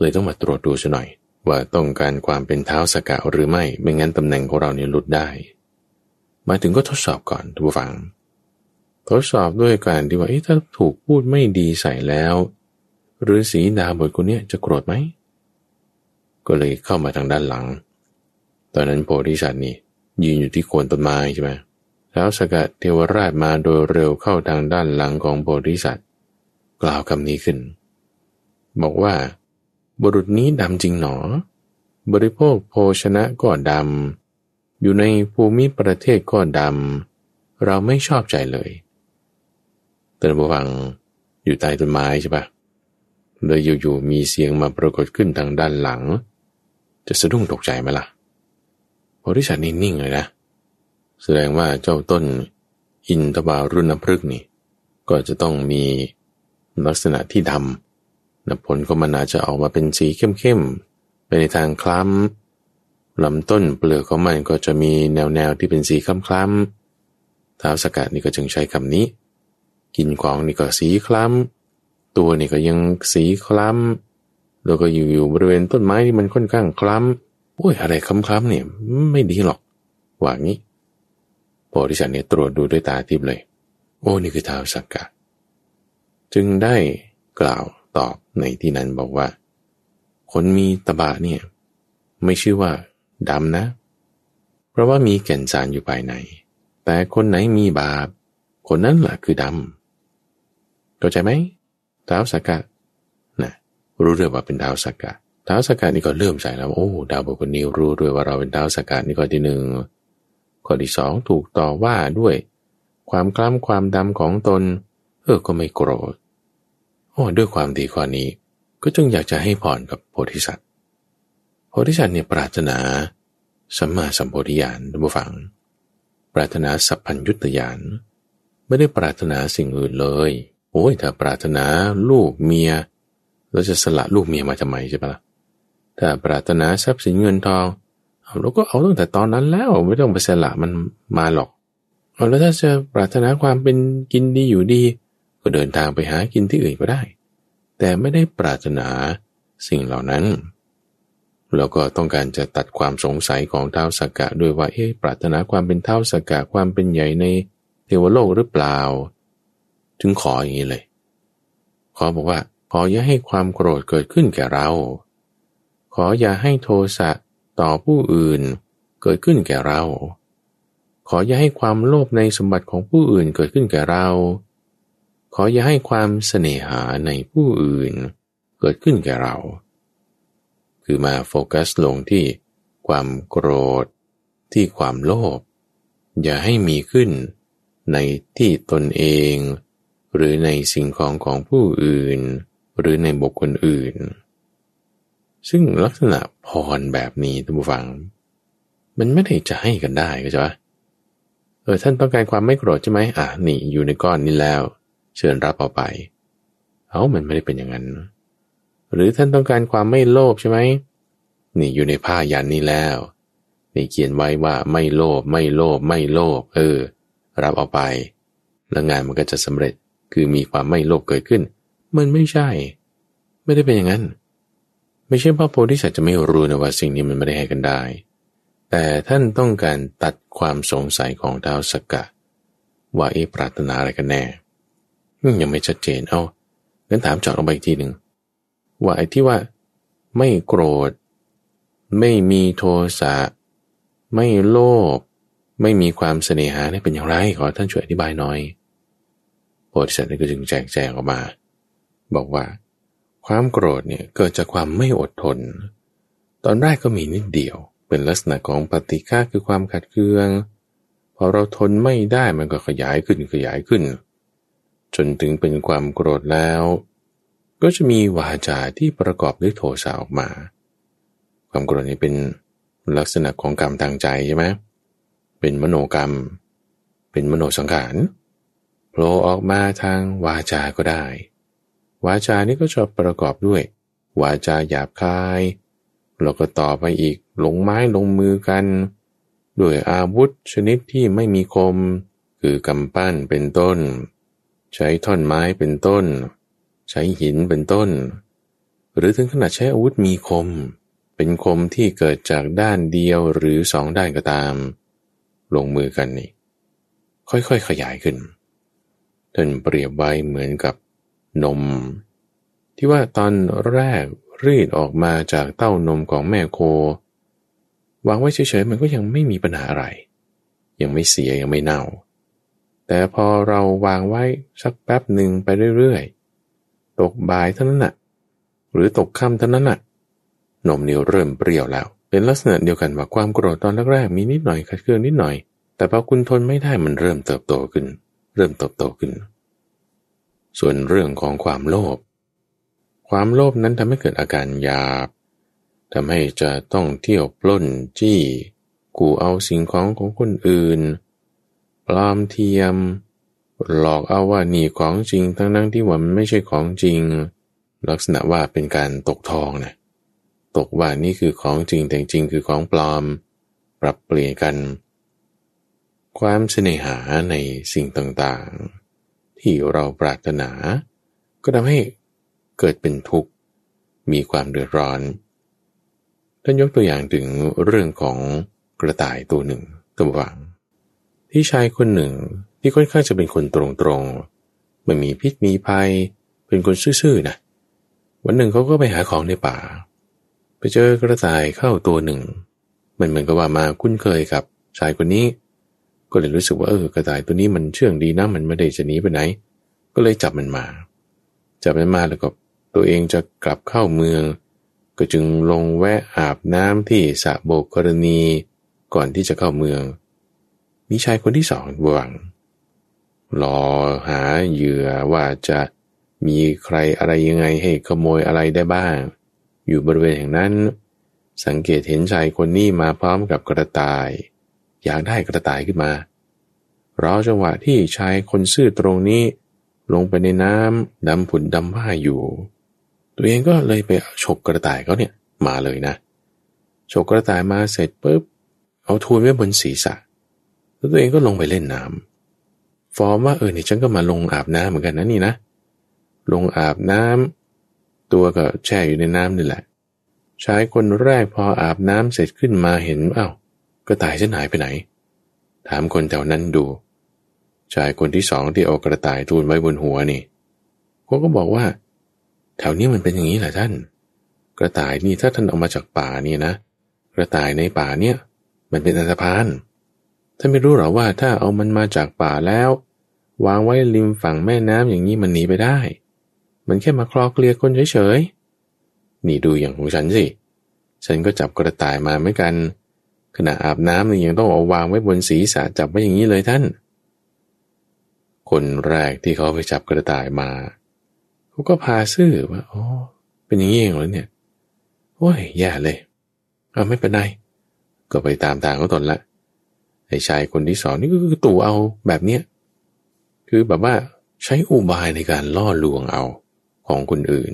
เลยต้องมาตรวจดูซะหน่อย ว่าต้องการความเป็นเท้าสกะหรือไม่ไม่งั้นตำแหน่งของเราเนี่ยหลุดได้ มาถึงก็ทดสอบก่อนทุกฝัง ทดสอบด้วยการที่ว่าถ้าถูกพูดไม่ดีใส่แล้วฤาษีดาบทคนนี้จะโกรธไหม ก็เลยเข้ามาทางด้านหลัง ตอนนั้นโพธิสัตว์นี่ยืนอยู่ที่โคนต้นไม้ใช่ไหม แล้วสกัดเทวราชมาโดยเร็วเข้าทางด้านหลังของโพธิสัตว์กล่าวคำนี้ขึ้น บอกว่า บุรุษนี้ดำจริงหนอ บริโภคโภชนะก็ดำ อยู่ในภูมิประเทศก็ดำ เราไม่ชอบใจเลยเตือนบวังอยู่ใต้ต้นไม้ใช่ปะเลยอยู่ๆมีเสียงมาปรากฏขึ้นทางด้านหลัง จะสะดุ้งตกใจไหมล่ะโพธิสัตว์นิ่งเลยนะ แสดงว่าเจ้าต้นอินทบารุณพฤกษ์นี่ ก็จะต้องมีลักษณะที่ดำนผลก็มันอาจจะออกมาเป็นสีเข้มๆ ไปในทางคล้ำลำต้นเปลือกของมันก็จะมีแนวๆที่เป็นสีคล้ำๆท้าวสกัดนี่ก็จึงใช้คำนี้ กินของนี่ก็สีคล้ำ ตัวนี่ก็ยังสีคล้ำ แล้วก็อยู่ๆบริเวณต้นไม้ที่มันค่อนข้างคล้ำโอ้ยอะไรคล้ำๆเนี่ยไม่ดีหรอกว่างี้ พธิสัตว์เนี่ยตรวจดูด้วยตาทิพย์เลย โอ้นี่คือท้าวสักกะ จึงได้กล่าวตอบในที่นั้นบอกว่า คนมีตบะเนี่ย ไม่ชื่อว่าดำนะ เพราะว่ามีแก่นสารอยู่ภายใน แต่คนไหนมีบาป คนนั้นแหละคือดำเข้าใจไหมท้าวสักกะนะรู้เรื่องว่าเป็นท้าวสักกะท้าวสกัดนี่ก็เริ่มใส่แล้ว โอ้ดาวบุคคลนี้รู้ด้วยว่าเราเป็นท้าวสกัดนี่ข้อที่หนึ่ง ข้อที่สองถูกต่อว่าด้วย ความคล้ำความดำของตน เออก็ไม่โกรธโอ้ด้วยความดีข้อนี้ ก็จึงอยากจะให้พรกับโพธิสัตว์โพธิสัตว์เนี่ยปรารถนาสัมมาสัมโพธิญาณท่านผู้ฟัง ปรารถนาสัพพัญยุตญาณไม่ได้ปรารถนาสิ่งอื่นเลยโอ้ยถ้าปรารถนาลูกเมียเราจะสละลูกเมียมาทำไมใช่ปะละ่ะถ้าปรารถนาทรัพย์สินเงินทอง เราก็เอาตั้งแต่ตอนนั้นแล้วไม่ต้องไปสละมันมาหรอกเอาแล้วถ้าจะปรารถนาความเป็นกินดีอยู่ดี ก็เดินทางไปหากินที่อื่นก็ได้ แต่ไม่ได้ปรารถนาสิ่งเหล่านั้นแล้วก็ต้องการจะตัดความสงสัยของเท้าสกกะด้วยว่าเอ๊ะปรารถนาความเป็นเท้าสกกะความเป็นใหญ่ในเทวโลกหรือเปล่าจึงขออย่างนี้เลย ขอบอกว่าขออย่าให้ความโกรธเกิดขึ้นแก่เรา ขออย่าให้โทสะ ต่อผู้อื่นเกิดขึ้นแก่เรา ขออย่าให้ความโลภในสมบัติของผู้อื่นเกิดขึ้นแก่เรา ขออย่าให้ความเสน่หาในผู้อื่นเกิดขึ้นแก่เรา คือมาโฟกัสลงที่ความโกรธ ที่ความโลภ อย่าให้มีขึ้นในที่ตนเอง หรือในสิ่งของของผู้อื่น หรือในบุคคลอื่น ซึ่งลักษณะพรแบบนี้ท่านผู้ฟัง มันไม่ได้จะให้กันได้ก็ใช่ไหมเออท่านต้องการความไม่โกรธใช่ไหมอะนี่อยู่ในก้อนนี้แล้ว เชิญรับเอาไป เอามันไม่ได้เป็นอย่างนั้น หรือท่านต้องการความไม่โลภใช่ไหมนี่อยู่ในผ้ายันนี้แล้ว นี่เขียนไว้ว่าไม่โลภไม่โลภไม่โลภเออ รับเอาไป แล้วงานมันก็จะสำเร็จคือมีความไม่โลภเกิดขึ้น มันไม่ใช่ ไม่ได้เป็นอย่างนั้น ไม่ใช่พระโพธิสัตว์จะไม่รู้นะว่าสิ่งนี้มันไม่ได้ให้กันได้ แต่ท่านต้องการตัดความสงสัยของดาวสกกะ ว่าเอปรารถนาอะไรกันแน่ยังไม่ชัดเจน เอางั้นถามจอดลงไปอีกทีหนึ่งว่าไอ้ที่ว่า ไม่โกรธ ไม่มีโทสะไม่โลภไม่มีความเสน่หานี่เป็นอย่างไร ขอท่านช่วยอธิบายหน่อยโพธิสัตว์ก็จึงแจกแจงออกมา บอกว่า ความโกรธเนี่ยเกิดจากความไม่อดทน ตอนแรกก็มีนิดเดียว เป็นลักษณะของปฏิฆาคือความขัดเคือง พอเราทนไม่ได้มันก็ขยายขึ้นขยายขึ้น จนถึงเป็นความโกรธแล้ว ก็จะมีวาจาที่ประกอบด้วยโทสะออกมา ความโกรธนี้เป็นลักษณะของกรรมทางใจใช่ไหมเป็นมโนกรรม เป็นมโนสังขารโผล่ออกมาทางวาจาก็ได้ วาจานี้ก็จะประกอบด้วย วาจาหยาบคายแล้วก็ต่อไปอีกลงไม้ลงมือกัน ด้วยอาวุธชนิดที่ไม่มีคม คือกำปั้นเป็นต้น ใช้ท่อนไม้เป็นต้น ใช้หินเป็นต้น หรือถึงขนาดใช้อาวุธมีคม เป็นคมที่เกิดจากด้านเดียวหรือสองด้านก็ตาม ลงมือกันนี่ค่อยๆขยายขึ้นท่านเปรียบไว้เหมือนกับ นม ที่ว่าตอนแรกรีดออกมาจากเต้านมของแม่โควางไว้เฉยๆมันก็ยังไม่มีปัญหาอะไร ยังไม่เสียยังไม่เน่า แต่พอเราวางไว้สักแป๊บหนึ่งไปเรื่อยๆ ตกบ่ายเท่านั้นน่ะ หรือตกค่ำเท่านั้นน่ะ นมเนี่เริ่มเปรี้ยวแล้ว เป็นลักษณะเดียวกันว่าความโกรธตอนแรกๆมีนิดหน่อยขัดเคืองนิดหน่อย แต่พอคุณทนไม่ได้มันเริ่มเติบโตขึ้น เริ่มเติบโตขึ้น ส่วนเรื่องของความโลภ ความโลภนั้นทำให้เกิดอาการหยาบทำให้จะต้องเที่ยวปล้นจี้ กูเอาสิ่งของของคนอื่น ปลอมเทียม หลอกเอาว่านี่ของจริง ทั้งนั้นที่ว่ามันไม่ใช่ของจริง ลักษณะว่าเป็นการตกทองนะตกว่านี่คือของจริงแต่จริงคือของปลอม ปรับเปลี่ยนกัน ความเสน่หาในสิ่งต่างๆ ที่เราปรารถนา ก็ทำให้เกิดเป็นทุกข์ มีความเดือดร้อนท่านยกตัวอย่างถึงเรื่องของกระต่ายตัวหนึ่งตัวหวัง ที่ชายคนหนึ่งที่ค่อนข้างจะเป็นคนตรงๆไม่มีพิษมีภัย เป็นคนซื่อๆนะวันหนึ่งเขาก็ไปหาของในป่า ไปเจอกระต่ายเข้าตัวหนึ่ง มันเหมือนกับว่ามาคุ้นเคยกับชายคนนี้ ก็เลยรู้สึกว่าเออกระต่ายตัวนี้มันเชื่องดีนะมันไม่ได้จะหนีไปไหน ก็เลยจับมันมา จับมันมาแล้วก็ตัวเองจะกลับเข้าเมือง ก็จึงลงแวะอาบน้ำที่สระโบกกรณีก่อนที่จะเข้าเมือง มีชายคนที่สองบวังรอหาเหยื่อว่าจะมีใครอะไรยังไงให้ขโมยอะไรได้บ้าง อยู่บริเวณแห่งนั้น สังเกตเห็นชายคนนี้มาพร้อมกับกระต่าย อยากได้กระต่ายขึ้นมารอจังหวะที่ชายคนซื่อตรงนี้ ลงไปในน้ำดำผุนดำว่าอยู่ ตัวเองก็เลยไปฉกกระต่ายเขาเนี่ยมาเลยนะฉกกระต่ายมาเสร็จปุ๊บเอาทูลไว้บนศีรษะ แล้วตัวเองก็ลงไปเล่นน้ำฟอร์มว่าเออเนี่ยฉันก็มาลงอาบน้ำเหมือนกันนะนี่นะ ลงอาบน้ำตัวก็แช่อยู่ในน้ำนี่แหละชายคนแรกพออาบน้ำเสร็จขึ้นมาเห็นอา้าว กระต่ายฉันหายไปไหน ถามคนแถวนั้นดู ชายคนที่สองที่เอากระต่ายทูลไว้บนหัวนี่เขาก็บอกว่า แถวนี้มันเป็นอย่างนี้แหละท่าน กระต่ายนี่ถ้าท่านเอามาจากป่านี่นะ กระต่ายในป่าเนี่ยมันเป็นอันธพาลท่านไม่รู้หรอว่าถ้าเอามันมาจากป่าแล้ว วางไว้ริมฝั่งแม่น้ำอย่างนี้มันหนีไปได้ มันแค่มาคลอเกลียคนเฉยๆนี่ดูอย่างของฉันสิ ฉันก็จับกระต่ายมาเหมือนกัน ขณะอาบน้ำนี่ยังต้องเอาวางไว้บนศีรษะจับไว้อย่างนี้เลยท่าน คนแรกที่เขาไปจับกระต่ายมาเขาก็พาซื่อว่าอ๋อเป็นอย่างนี้เองเหรอเนี่ยโอ้ยแย่เลยเอาไม่เป็นไรก็ไปตามทางเขาตนละไอ้ชายคนที่สองนี่ก็คือตู่เอาแบบเนี้ยคือแบบว่าใช้อุบายในการล่อลวงเอาของคนอื่น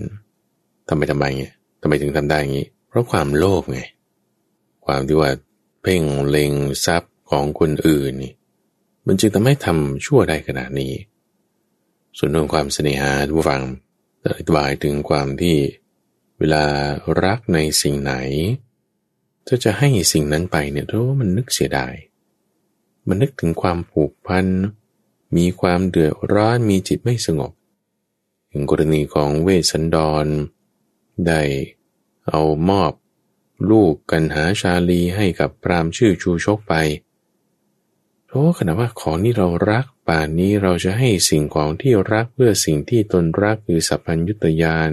ทำไมทำไมเงี้ยทำไมถึงทำได้อย่างนี้ เพราะความโลภไง ความที่ว่า เพ่งเล็งทรัพย์ของคนอื่นนี่มันจึงทำให้ทำชั่วได้ขนาดนี้ ส่วนเรื่องความเสน่หาทุกฟังอธิบายถึงความที่เวลารักในสิ่งไหน ถ้าจะให้สิ่งนั้นไปเนี่ยเพราะว่ามันนึกเสียดาย มันนึกถึงความผูกพัน มีความเดือดร้อน มีจิตไม่สงบอย่างกรณีของเวสสันดร ได้เอามอบ ลูกกันหาชาลีให้กับพรามชื่อชูชกไปเพราะขณะว่าของนี่เรารักป่านนี้เราจะให้สิ่งของที่รักเพื่อสิ่งที่ตนรักคือสัพพัญญุตยาน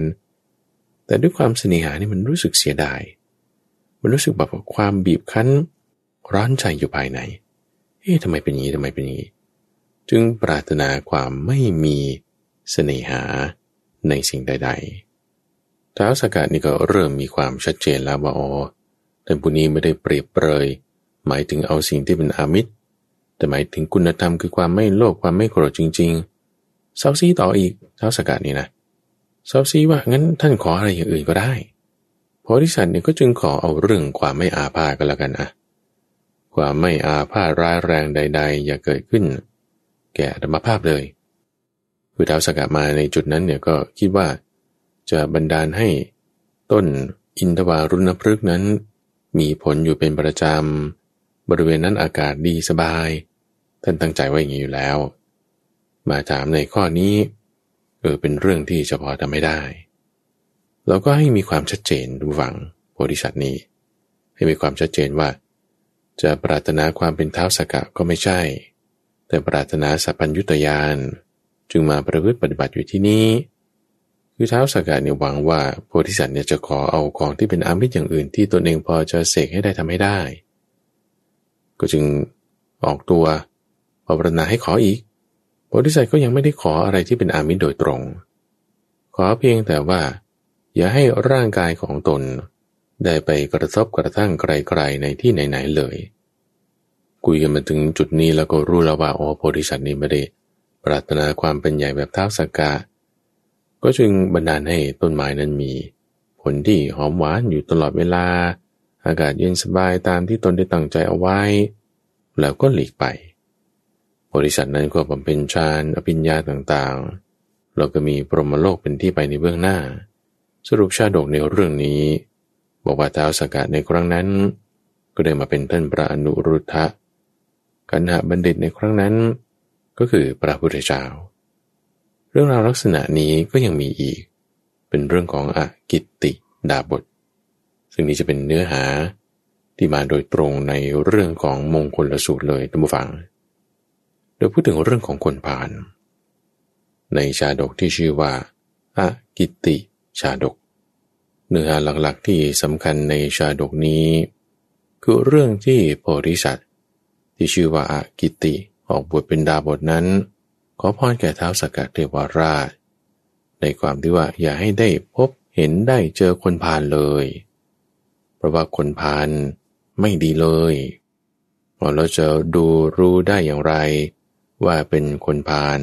แต่ด้วยความเสน่หานี่มันรู้สึกเสียดาย มันรู้สึกแบบความบีบคั้น ร้อนใจอยู่ภายใน เอ๊ะทำไมเป็นอย่างนี้ทำไมเป็นอย่างนี้ จึงปรารถนาความไม่มีเสน่หาในสิ่งใด ๆ ท้าวสกัดนี่ก็เริ่มมีความชัดเจนแล้วว่าอ๋อแต่บุนี้ไม่ได้เปรียบเปรย หมายถึงเอาสิ่งที่เป็นอามิตร แต่หมายถึงคุณธรรมคือความไม่โลภความไม่โกรธจริงๆเซาซีต่ออีกท้าวสกัดนี่นะเซาซีว่างั้นท่านขออะไรอย่างอื่นก็ได้พธิสัตว์เนี่ยก็จึงขอเอาเรื่องความไม่อาพาก็แล้วกันอะความไม่อาพาร้ายแรงใด ๆ อย่าเกิดขึ้น แก่ธรรมภาพเลยคือท้าวสกัดมาในจุดนั้นเนี่ยก็คิดว่า จะบันดาลให้ ต้นอินทวารุณพฤกษ์นั้น มีผลอยู่เป็นประจำ บริเวณนั้นอากาศดีสบาย ท่านตั้งใจไว้อย่างนี้อยู่แล้ว มาถามในข้อนี้เออเป็นเรื่องที่เฉพาะทำไม่ได้ เราก็ให้มีความชัดเจนดูฝังโพธิสัตว์นี้ ให้มีความชัดเจนว่า จะปรารถนาความเป็นเท้าสกะก็ไม่ใช่ แต่ปรารถนาสัพพัญยุตยาน จึงมาประพฤติปฏิบัติอยู่ที่นี้ คือเท้าสกะเนี่ยหวังว่าโพธิสัตว์เนี่ยจะขอเอาของที่เป็นอามิตรอย่างอื่น ที่ตนเองพอจะเสกให้ได้ทำให้ได้ ก็จึงออกตัวภาวนาให้ขออีกโพธิสัตว์ก็ยังไม่ได้ขออะไรที่เป็นอามิตรโดยตรง ขอเพียงแต่ว่า อย่าให้ร่างกายของตน ได้ไปกระทบกระทั่งไกลๆในที่ไหนๆเลย คุยกันมาถึงจุดนี้แล้วก็รู้แล้วว่าโอ้โพธิสัตว์นี้ไม่ได้ปรารถนาความเป็นใหญ่แบบท้าวสกกา ก็จึงบันดาลให้ต้นไม้นั้นมี ผลที่หอมหวานอยู่ตลอดเวลา อากาศเย็นสบายตามที่ตนได้ตั้งใจเอาไว้ แล้วก็หลีกไป บริษัทนั้นก็บำเพ็ญฌานอภิญญาต่างๆเราก็มีปรมโลกเป็นที่ไปในเบื้องหน้า สรุปชาดกในเรื่องนี้ บอกว่าท้าวสกัดในครั้งนั้น ก็ได้มาเป็นท่านพระอนุรุทธะกันหาบัณฑิตในครั้งนั้น ก็คือพระพุทธเจ้า เรื่องราวลักษณะนี้ก็ยังมีอีก เป็นเรื่องของอกิตติดาบท ซึ่งนี้จะเป็นเนื้อหาที่มาโดยตรงในเรื่องของมงคลละสูตรเลยท่านผู้ฟัง โดยพูดถึงเรื่องของคนผ่าน ในชาดกที่ชื่อว่าอกิตติชาดก เนื้อหาหลักๆที่สำคัญในชาดกนี้ คือเรื่องที่โพธิสัตว์ที่ชื่อว่าอากิติออกบทเป็นดาบทนั้น ขอพรแก่เท้าสกัดเทวราช ในความที่ว่าอย่าให้ได้พบเห็นได้เจอคนพาลเลย เพราะว่าคนพาลไม่ดีเลยเราจะดูรู้ได้อย่างไร ว่าเป็นคนพาล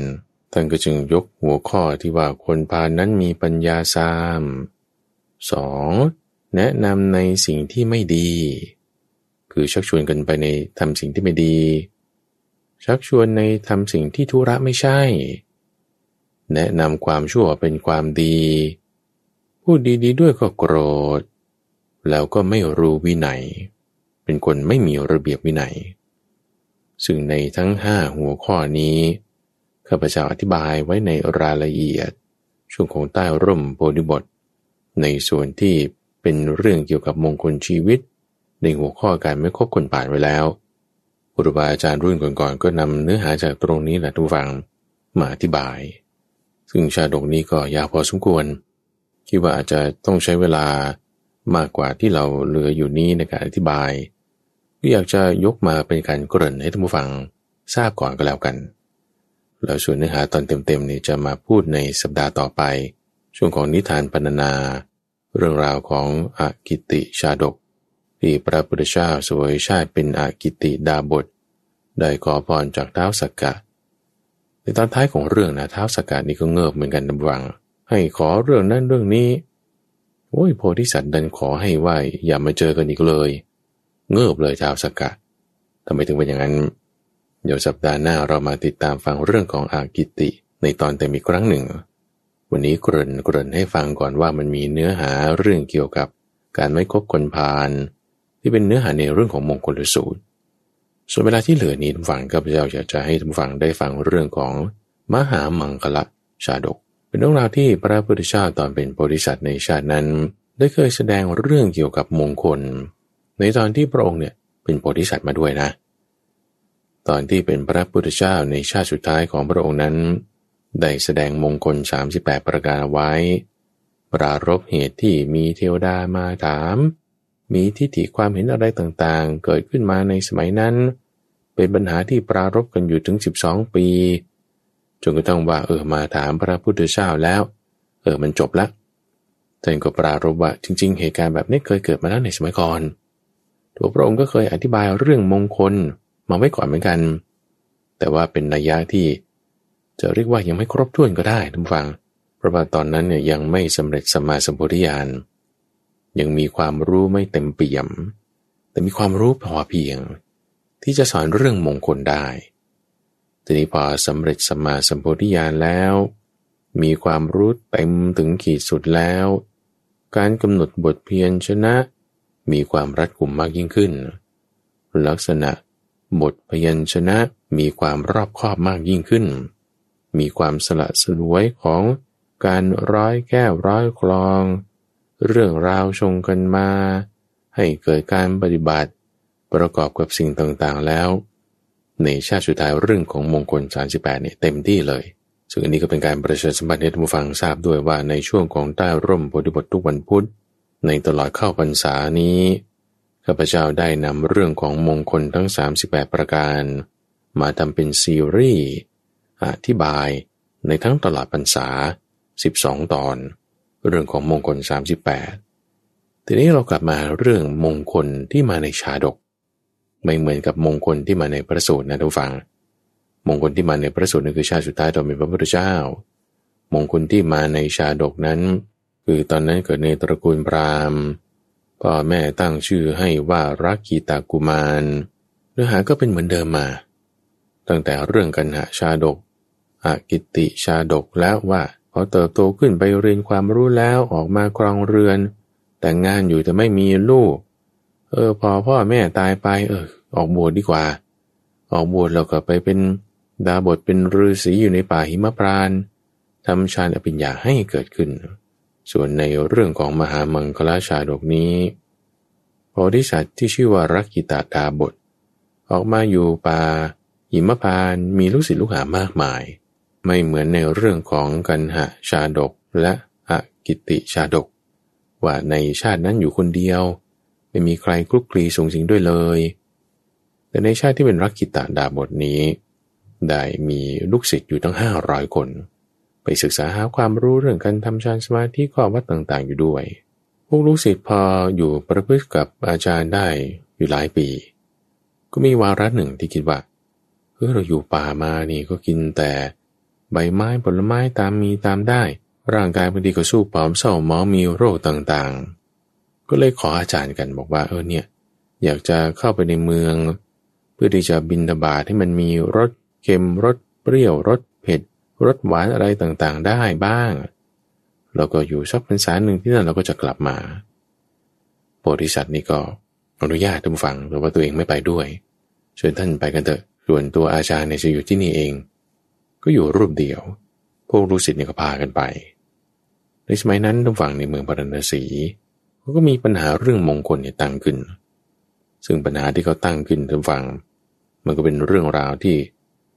ท่านก็จึงยกหัวข้อที่ว่าคนพาลนั้นมีปัญญาสามสองแนะนำในสิ่งที่ไม่ดี คือชักชวนกันไปในทำสิ่งที่ไม่ดี ชักชวนในทำสิ่งที่ทุระไม่ใช่ แนะนำความชั่วเป็นความดี พูดดีๆด้วยก็โกรธ แล้วก็ไม่รู้วินัย เป็นคนไม่มีระเบียบวินัย ซึ่งในทั้งห้าหัวข้อนี้ข้าพเจ้าอธิบายไว้ในรายละเอียด ช่วงของใต้ร่มโพธิบท ในส่วนที่เป็นเรื่องเกี่ยวกับมงคลชีวิต ในหัวข้อการไม่คบคนป่านไว้แล้ว ครูบาอาจารย์รุ่นก่อนๆก็นำเนื้อหาจากตรงนี้แหละทุกฝังมาอธิบาย ซึ่งชาดกนี้ก็ยาวพอสมควร คิดว่าอาจจะต้องใช้เวลามากกว่าที่เราเหลืออยู่นี้ในการอธิบายก็อยากจะยกมาเป็นการเกริ่นให้ท่านผู้ฟังทราบก่อนก็แล้วกัน แล้วส่วนเนื้อหาตอนเต็มๆนี่จะมาพูดในสัปดาห์ต่อไป ช่วงของนิทานปรรณนา เรื่องราวของอกิติชาดก ที่พระพุทธเจ้าสวยชาติเป็นอากิติดาบท ได้ขอพรจากเท้าสักกะในตอนท้ายของเรื่องนะเท้าสักกะนี่ก็เงิบเหมือนกันนะวัง ให้ขอเรื่องนั้นเรื่องนี้โอ้ยโพธิสัตว์ดันขอให้ไหวอย่ามาเจอกันอีกเลย เงิบเลยเท้าสักกะทำไมถึงเป็นอย่างนั้น เดี๋ยวสัปดาห์หน้าเรามาติดตามฟังเรื่องของอากิติ ในตอนเต็มอีกครั้งหนึ่ง วันนี้เกริ่นเกริ่นให้ฟังก่อนว่ามันมีเนื้อหาเรื่องเกี่ยวกับการไม่คบคนพาล ที่เป็นเนื้อหาในเรื่องของมงคลสูตร ส่วนเวลาที่เหลือนี้ท่านฟังก็พระเจ้าอยากจะให้ท่านฟังได้ฟังเรื่องของมหามังคละชาดก เป็นเรื่องราวที่พระพุทธเจ้าตอนเป็นโพธิสัตว์ในชาตินั้น ได้เคยแสดงเรื่องเกี่ยวกับมงคล ในตอนที่พระองค์เนี่ยเป็นโพธิสัตว์มาด้วยนะ ตอนที่เป็นพระพุทธเจ้าในชาติสุดท้ายของพระองค์นั้น ได้แสดงมงคล 38 ประการไว้ ปรารบเหตุที่มีเทวดามาถาม มีทิฏฐิความเห็นอะไรต่างๆ เกิดขึ้นมาในสมัยนั้น เป็นปัญหาที่ปรารบกันอยู่ถึง 12 ปีจนกระทั่งว่าเออมาถามพระพุทธเจ้าแล้ว เออมันจบล้วท่านก็ปรารบว่าจริง ๆ เหตุการณ์แบบนี้เคยเกิดมาแล้วในสมัยก่อนตัวพระองค์ก็เคยอธิบายเรื่องมงคลมาไว้ก่อนเหมือนกัน แต่ว่าเป็นนัยยะที่ จะเรียกว่ายังไม่ครบถ้วนก็ได้ทุกฟัง เพราะว่าตอนนั้นเนี่ยยังไม่สำเร็จสมาสมพุทธิญาณ ยังมีความรู้ไม่เต็มเปี่ยม แต่มีความรู้พอเพียง ที่จะสอนเรื่องมงคลได้ ทีนี้พอสำเร็จสมาสัมพธิญาณแล้ว มีความรู้เต็มถึงขีดสุดแล้ว การกำหนดบทเพียรชนะ มีความรัดกุมมากยิ่งขึ้น ลักษณะบทพยัญชนะมีความรอบคอบมากยิ่งขึ้น มีความสละสลวยของการร้อยแก้วร้อยคลอง เรื่องราวชงกันมา ให้เกิดการปฏิบัติ ประกอบกับสิ่งต่างๆแล้ว ในชาติสุดท้ายเรื่องของมงคล 38เนี่ยเต็มที่เลย ซึ่งอันนี้ก็เป็นการประชาสัมพันธ์ให้ท่านผู้ฟังทราบด้วยว่าในช่วงของใต้ร่มโพธิบททุกวันพุธในตลอดเข้าพรรษานี้ข้าพเจ้าได้นำเรื่องของมงคลทั้ง 38 ประการ มาทำเป็นซีรีส์อธิบายในทั้งตลอดพรรษา 12 ตอน เรื่องของมงคล 38 ทีนี้เรากลับมาเรื่องมงคลที่มาในชาดก ไม่เหมือนกับมงคลที่มาในพระสูตรนะทุกฟัง มงคลที่มาในพระสูตรนั่นคือชาติสุดท้ายตอนเป็นพระพุทธเจ้า มงคลที่มาในชาดกนั้น คือตอนนั้นเกิดในตระกูลพราหมณ์พ่อแม่ตั้งชื่อให้ว่ารักกีตากุมารเนื้อหาก็เป็นเหมือนเดิมมา ตั้งแต่เรื่องกันหาชาดกอากิติชาดกแล้วว่า พอเติบโตขึ้นไปเรียนความรู้แล้วออกมาครองเรือน แต่งงานอยู่แต่ไม่มีลูก เออ พอพ่อแม่ตายไป เออ ออกบวชดีกว่า ออกบวชแล้วก็ไปเป็นดาบทเป็นฤาษีอยู่ในป่าหิมพานทำฌานอภิญญาให้เกิดขึ้น ส่วนในเรื่องของมหามังคลาชาดกนี้โพธิสัตว์ที่ชื่อว่ารักกิตาดาบท ออกมาอยู่ป่าหิมพานมีลูกศิษย์ลูกหามากมาย ไม่เหมือนในเรื่องของกันหะชาดกและอกิติชาดก ว่าในชาตินั้นอยู่คนเดียว ไม่มีใครคลุกคลีสูงสิงด้วยเลย แต่ในชาติที่เป็นรักกิตาดาบทนี้ ได้มีลูกศิษย์อยู่ทั้งห้าร้อยคน ไปศึกษาหาความรู้เรื่องการทำฌานสมาธิข้อวัดต่างๆ อยู่ด้วย พวกลูกศิษย์พออยู่ประพฤติกับอาจารย์ได้อยู่หลายปี ก็มีวาระหนึ่งที่คิดว่าเออเราอยู่ป่ามานี่ก็กินแต่ ใบไม้ผลไม้ตามมีตามได้ ร่างกายบางทีก็สู้ผอมเศร้าหมองมีโรคต่างๆ ก็เลยขออาจารย์กันบอกว่าเออเนี่ยอยากจะเข้าไปในเมือง เพื่อที่จะบินทบาทให้มันมีรสเค็มรสเปรี้ยวรสเผ็ดรสหวานอะไรต่างๆ ได้บ้างเราก็อยู่สักพรรษาหนึ่งที่นั่นเราก็จะกลับมาโพธิสัตว์นี่ก็อนุญาตท่านผู้ฟังแต่ว่าตัวเองไม่ไปด้วยเชิญท่านไปกันเถอะส่วนตัวอาจารย์เนี่ยจะอยู่ที่นี่เอง ก็อยู่รูปเดียว พวกรู้สิทธิ์เนี่ยก็พากันไป ในสมัยนั้นท่านฟังในเมืองปารณสีเขาก็มีปัญหาเรื่องมงคลเนี่ยตั้งขึ้น ซึ่งปัญหาที่เขาตั้งขึ้นท่านฟังมันก็เป็นเรื่องราวที่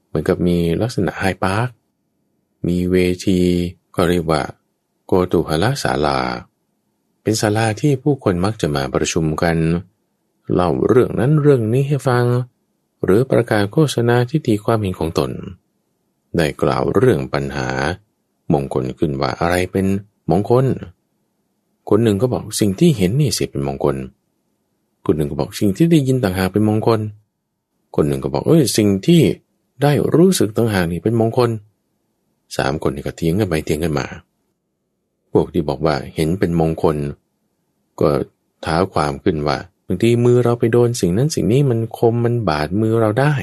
เหมือนกับมีลักษณะไฮพาร์ค มีเวทีก็เรียกว่าโกตุหละศาลา เป็นศาลาที่ผู้คนมักจะมาประชุมกัน เล่าเรื่องนั้นเรื่องนี้ให้ฟัง หรือประกาศโฆษณาที่ตีความเห็นของตน ได้กล่าวเรื่องปัญหา มงคลขึ้นว่าอะไรเป็นมงคล คนหนึ่งก็บอกสิ่งที่เห็นนี่สิเป็นมงคล คนหนึ่งก็บอกสิ่งที่ได้ยินต่างหากเป็นมงคล คนหนึ่งก็บอกเอ้ยสิ่งที่ได้รู้สึกต่างหากนี่เป็นมงคลสามคนนี่ก็เถียงกันไปเถียงกันมา พวกที่บอกว่าเห็นเป็นมงคล ก็ท้าความขึ้นว่าบางทีมือเราไปโดนสิ่งนั้นสิ่งนี้มันคมมันบาดมือเราได้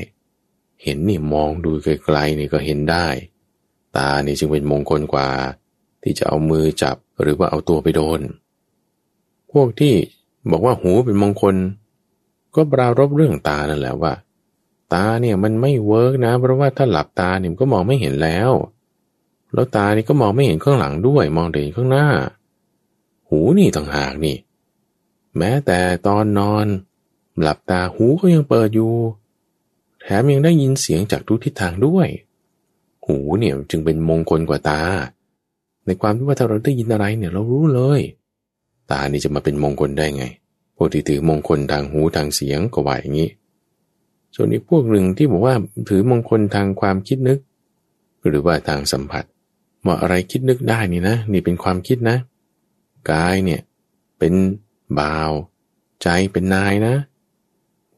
เห็นนี่มองดูไกลๆนี่ก็เห็นได้ ตานี่จึงเป็นมงคลกว่า ที่จะเอามือจับหรือว่าเอาตัวไปโดน พวกที่บอกว่าหูเป็นมงคล ก็ปรารบเรื่องตานั่นแหละว่า ตาเนี่ยมันไม่เวิร์กนะ เพราะว่าถ้าหลับตาเนี่ยก็มองไม่เห็นแล้ว แล้วตานี่ก็มองไม่เห็นข้างหลังด้วย มองแต่นข้างหน้า หูนี่ต่างหากนี่ แม้แต่ตอนนอน หลับตาหูก็ยังเปิดอยู่ แถมยังได้ยินเสียงจากทุกทิศทางด้วย หูเนี่ยจึงเป็นมงคลกว่าตา ในความที่ว่าถ้าเราได้ยินอะไรเนี่ยเรารู้เลย ตานี่จะมาเป็นมงคลได้ไงพวกที่ถือมงคลทางหูทางเสียงก็ว่าอย่างนี้ ส่วนอีกพวกหนึ่งที่บอกว่าถือมงคลทางความคิดนึก หรือว่าทางสัมผัสว่าอะไรคิดนึกได้นี่นะ นี่เป็นความคิดนะ กายเนี่ยเป็นบ่าว ใจเป็นนายนะ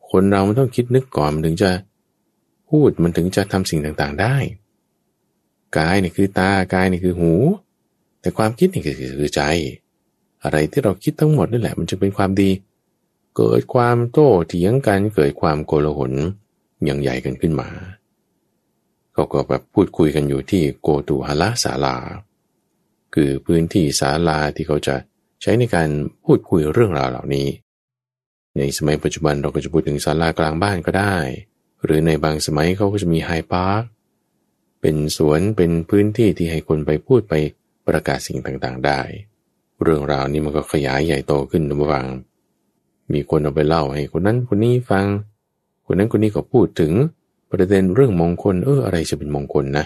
คนเรามันต้องคิดนึกก่อนมันถึงจะ พูดมันถึงจะทำสิ่งต่างๆได้ กายนี่คือตากายนี่คือหู แต่ความคิดนี่คือคือใจ อะไรที่เราคิดทั้งหมดนี่แหละ มันจะเป็นความดี เกิดความโต้เถียงกันเกิดความโกลาหลอย่างใหญ่กันขึ้นมาเขาก็แบบพูดคุยกันอยู่ที่โกตูหลศาลา คือพื้นที่ศาลาที่เขาจะใช้ในการพูดคุยเรื่องราวเหล่านี้ ในสมัยปัจจุบันเราก็จะพูดถึงศาลากลางบ้านก็ได้ หรือในบางสมัยเขาก็จะมี Hyde Park เป็นสวนเป็นพื้นที่ที่ให้คนไปพูดไปประกาศสิ่งต่างๆได้ เรื่องราวนี้มันก็ขยายใหญ่โตขึ้นนะฟังมีคนเอาไปเล่าให้คนนั้นคนนี้ฟัง คนนั้นคนนี้ก็พูดถึงประเด็นเรื่องมงคลเอออะไรจะเป็นมงคลนะ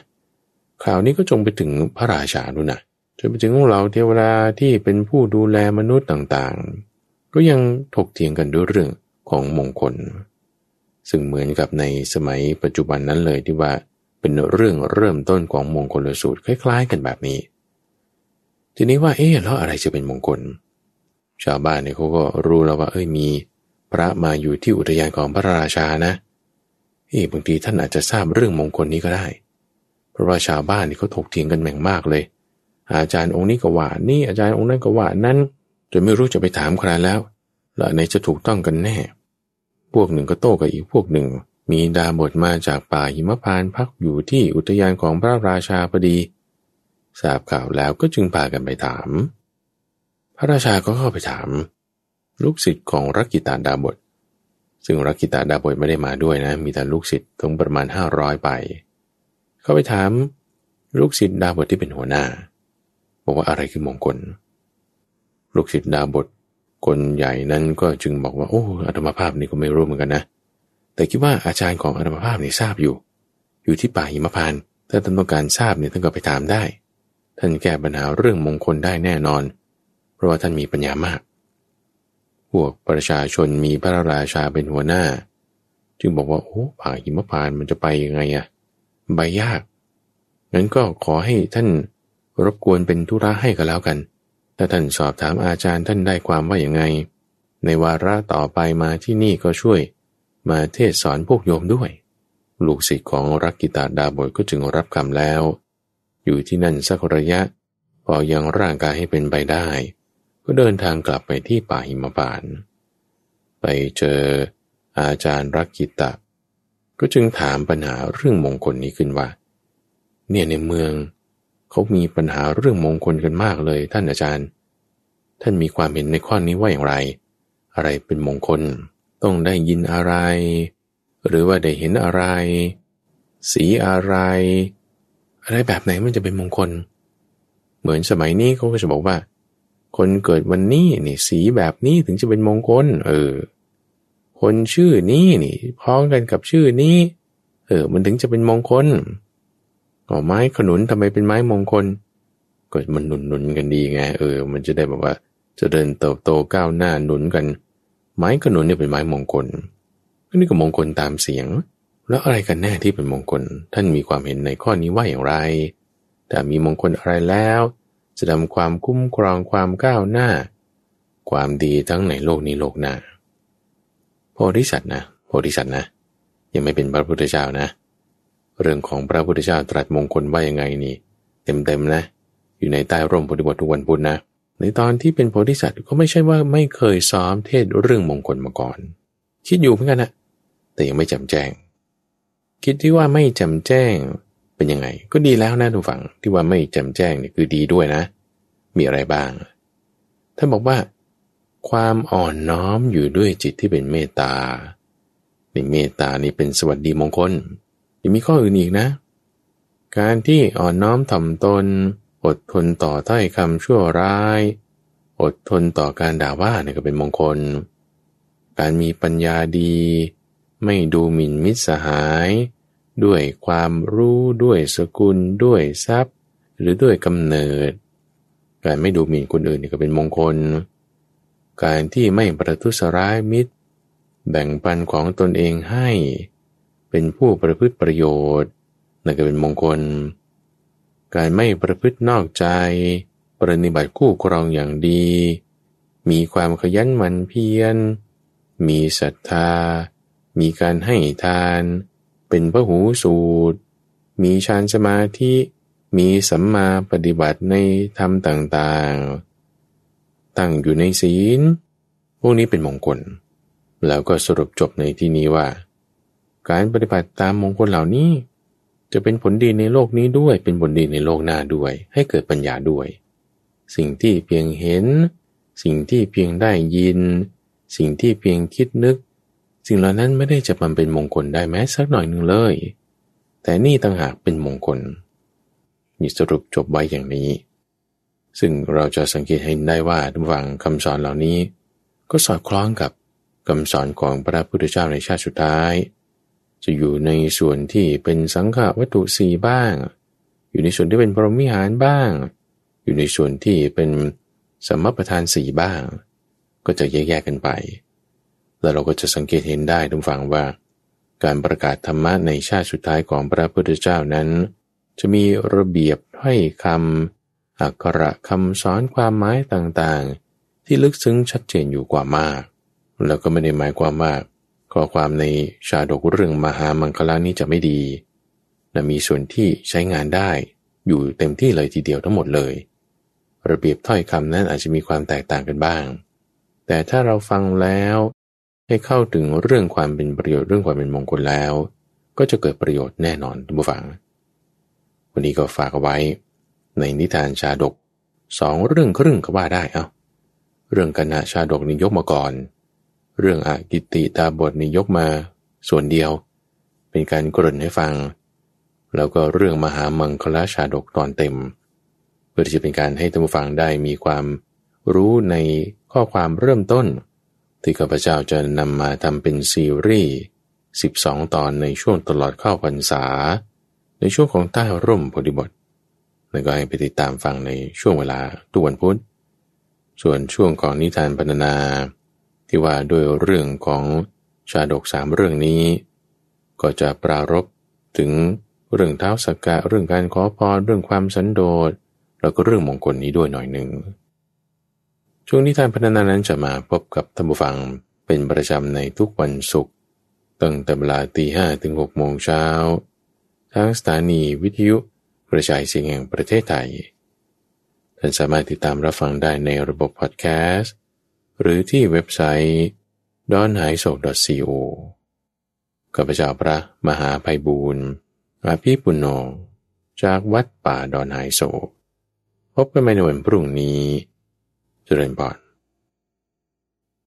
ข่าวนี้ก็จงไปถึงพระราชาด้วยนะจนไปถึงเราเทวดาที่เป็นผู้ดูแลมนุษย์ต่างๆ ก็ยังถกเถียงกันด้วยเรื่องของมงคล ซึ่งเหมือนกับในสมัยปัจจุบันนั้นเลยที่ว่าเป็นเรื่องเริ่มต้นของมงคลสูตรคล้ายๆ กันแบบนี้ ทีนี้ว่าเอ๊ะแล้วอะไรจะเป็นมงคล ชาวบ้านเนี่ยเขาก็รู้แล้วว่า เอ้ยมี พระมาอยู่ที่อุทยานของพระราชานะเอ๊ะบางทีท่านอาจจะทราบเรื่องมงคลนี้ก็ได้ เพราะว่าชาวบ้านนี่เขาถกเถียงกันแม่งมากเลย อาจารย์องค์นี้ก็ว่านี่อาจารย์องค์นั้นก็ว่านั้นจนไม่รู้จะไปถามใครแล้ว แล้วไหนจะถูกต้องกันแน่ พวกหนึ่งก็โต้กับอีกพวกหนึ่ง มีดาบทมาจากป่าหิมพานพักอยู่ที่อุทยานของพระราชาพอดีทราบข่าวแล้วก็จึงพากันไปถาม พระราชาก็เข้าไปถาม ลูกศิษย์ของรักกิตาดาบท ซึ่งรักกิตาดาบทไม่ได้มาด้วยนะ มีแต่ลูกศิษย์ถึงประมาณห้าร้อยไป เข้าไปถาม ลูกศิษย์ดาบทที่เป็นหัวหน้า บอกว่าอะไรคือมงคล ลูกศิษย์ดาบท คนใหญ่นั้นก็จึงบอกว่าโอ้อัตมาภาพนี่ก็ไม่รู้เหมือนกันนะ แต่คิดว่าอาจารย์ของอัตมาภาพนี่ทราบอยู่ อยู่ที่ป่าหิมพานถ้าท่านต้องการทราบเนี่ยท่านก็ไปถามได้ ท่านแก้ปัญหาเรื่องมงคลได้แน่นอน เพราะว่าท่านมีปัญญามาก พวกประชาชนมีพระราชาเป็นหัวหน้า จึงบอกว่าโอ้ป่าหิมพานมันจะไปยังไงอะใบยากงั้นก็ขอให้ท่านรบกวนเป็นธุระให้ก็แล้วกัน ถ้าท่านสอบถามอาจารย์ท่านได้ความว่าอย่างไง ในวาระต่อไปมาที่นี่ก็ช่วย มาเทศสอนพวกโยมด้วย ลูกศิษย์ของรักกิตาดาบทก็จึงรับคำแล้ว อยู่ที่นั่นสักระยะ พอยังร่างกายให้เป็นไปได้ ก็เดินทางกลับไปที่ป่าหิมพานไปเจออาจารย์รักกิตะ ก็จึงถามปัญหาเรื่องมงคลนี้ขึ้นว่า เนี่ยในเมือง เขามีปัญหาเรื่องมงคลกันมากเลย ท่านอาจารย์ ท่านมีความเห็นในข้อนี้ว่าอย่างไร อะไรเป็นมงคล ต้องได้ยินอะไร หรือว่าได้เห็นอะไร สีอะไร อะไรแบบไหนมันจะเป็นมงคล เหมือนสมัยนี้เขาก็จะบอกว่า คนเกิดวันนี้นี่สีแบบนี้ถึงจะเป็นมงคล เออ คนชื่อนี้นี่พ้องกันกับชื่อนี้ เออ มันถึงจะเป็นมงคล อ๋อไม้ขนุนทำไมเป็นไม้มงคล ก็มันหนุนหนุนกันดีไงเออ มันจะได้แบบว่าจะเดินเติบโตก้าวหน้าหนุนกัน ไม้ขนุนเนี่ยเป็นไม้มงคลนนี้ก็มงคลตามเสียง แล้วอะไรกันแน่ที่เป็นมงคล ท่านมีความเห็นในข้อนี้ว่าอย่างไร แต่มีมงคลอะไรแล้ว จะทำความคุ้มครองความก้าวหน้า ความดีทั้งในโลกนี้โลกหน้าโพธิสัตว์นะโพธิสัตว์นะยังไม่เป็นพระพุทธเจ้านะ เรื่องของพระพุทธเจ้าตรัสมงคลว่ายังไงนี่ เต็มๆนะ อยู่ในใต้ร่มโพธิบททุกวันพุธนะ ในตอนที่เป็นโพธิสัตว์ก็ไม่ใช่ว่าไม่เคยซ้อมเทศเรื่องมงคลมาก่อน คิดอยู่เหมือนกันนะแต่ยังไม่จำแจ้ง คิดที่ว่าไม่จำแจ้งเป็นยังไง ก็ดีแล้วนะทุกฝังที่ว่าไม่จำแจ้งเนี่ยคือดีด้วยนะ มีอะไรบ้างท่านบอกว่า ความอ่อนน้อมอยู่ด้วยจิตที่เป็นเมตตาในเมตตานี่เป็นสวัสดีมงคล ยังมีข้ออื่นอีกนะ การที่อ่อนน้อมถ่อมตน อดทนต่อถ้อยคำชั่วร้าย อดทนต่อการด่าว่าเนี่ยก็เป็นมงคล การมีปัญญาดี ไม่ดูหมิ่นมิตรสหาย ด้วยความรู้ด้วยสกุล ด้วยทรัพย์ หรือด้วยกำเนิด การไม่ดูหมิ่นคนอื่นนี่ก็เป็นมงคล การที่ไม่ประทุษร้ายมิตร แบ่งปันของตนเองให้ เป็นผู้ประพฤติประโยชน์นั่นก็เป็นมงคล การไม่ประพฤตินอกใจ ปฏิบัติคู่ครองอย่างดี มีความขยันหมั่นเพียร มีศรัทธา มีการให้ทาน เป็นพระหูสูตร มีฌานสมาธิ มีสัมมาปฏิบัติในธรรมต่างๆ ตั้งอยู่ในศีล พวกนี้เป็นมงคล แล้วก็สรุปจบในที่นี้ว่า การปฏิบัติตามมงคลเหล่านี้ จะเป็นผลดีในโลกนี้ด้วย เป็นผลดีในโลกหน้าด้วย ให้เกิดปัญญาด้วย สิ่งที่เพียงเห็น สิ่งที่เพียงได้ยิน สิ่งที่เพียงคิดนึก สิ่งเหล่านั้นไม่ได้จะมันเป็นมงคลได้แม้สักหน่อยหนึ่งเลย แต่นี่ต่างหากเป็นมงคลมีสรุปจบไว้อย่างนี้ ซึ่งเราจะสังเกตเห็นได้ว่าทุกฝังคำสอนเหล่านี้ ก็สอดคล้องกับคำสอนของพระพุทธเจ้าในชาติสุดท้าย จะอยู่ในส่วนที่เป็นสังฆวัตถุสีบ้าง อยู่ในส่วนที่เป็นพรหมิหารบ้าง อยู่ในส่วนที่เป็นสมประทานสีบ้าง ก็จะแยกๆกันไป แล้วเราก็จะสังเกตเห็นได้ทุกฝั่งว่า การประกาศธรรมะในชาติสุดท้ายของพระพุทธเจ้านั้น จะมีระเบียบให้คำอักขระคำสอนความหมายต่างๆ ที่ลึกซึ้งชัดเจนอยู่กว่ามาก แล้วก็ไม่ได้หมายความว่า ข้อความในชาดกเรื่องมหามังคลานี้จะไม่ดีและมีส่วนที่ใช้งานได้อยู่เต็มที่เลยทีเดียวทั้งหมดเลย ระเบียบถ้อยคำนั้นอาจจะมีความแตกต่างกันบ้าง แต่ถ้าเราฟังแล้ว ให้เข้าถึงเรื่องความเป็นประโยชน์เรื่องความเป็นมงคลแล้ว ก็จะเกิดประโยชน์แน่นอนทุกฝัง วันนี้ก็ฝากเอาไว้ ในนิทานชาดกสองเรื่องครึ่งก็ว่าได้เอาเรื่องกันนะชาดกนี้ยกมาก่อน เรื่องอากิติตาบทนี้ยกมาส่วนเดียว เป็นการกริ่นให้ฟัง แล้วก็เรื่องมหามังคลาชาดกตอนเต็ม เพื่อที่จะเป็นการให้ท่านผู้ฟังได้มีความรู้ในข้อความเริ่มต้น ที่ข้าพเจ้าจะนำมาทำเป็นซีรีส์12 ตอนในช่วงตลอดเข้าพรรษา ในช่วงของใต้ร่มโพธิบทแล้วก็ให้ไปติดตามฟังในช่วงเวลาตุวันพุธส่วนช่วงของนิทานพรรณนา ที่ว่าด้วยเรื่องของชาดกสามเรื่องนี้ ก็จะปรารบถึงเรื่องเท้าสกกะเรื่องการขอพรเรื่องความสันโดษแล้วก็เรื่องมงคลนี้ด้วยหน่อยหนึ่งช่วงนิทานพัฒนานั้นจะมาพบกับท่านผู้ฟังเป็นประจำในทุกวันศุกร์ตั้งแต่เวลาตีห้ถึงหกโมงเช้าทางสถานีวิทยุกระจายเสียงแห่งประเทศไทย ท่านสามารถติดตามรับฟังได้ในระบบพอดแคสต์ หรือที่เว็บไซต์ d o n h a i s o c o ข้าพเจ้าพระมหาภัยบูรณ์อาภีปุณโญจากวัดป่าดอนหายโศกพบกันใหม่ในวันพรุ่งนี้ เจริญพร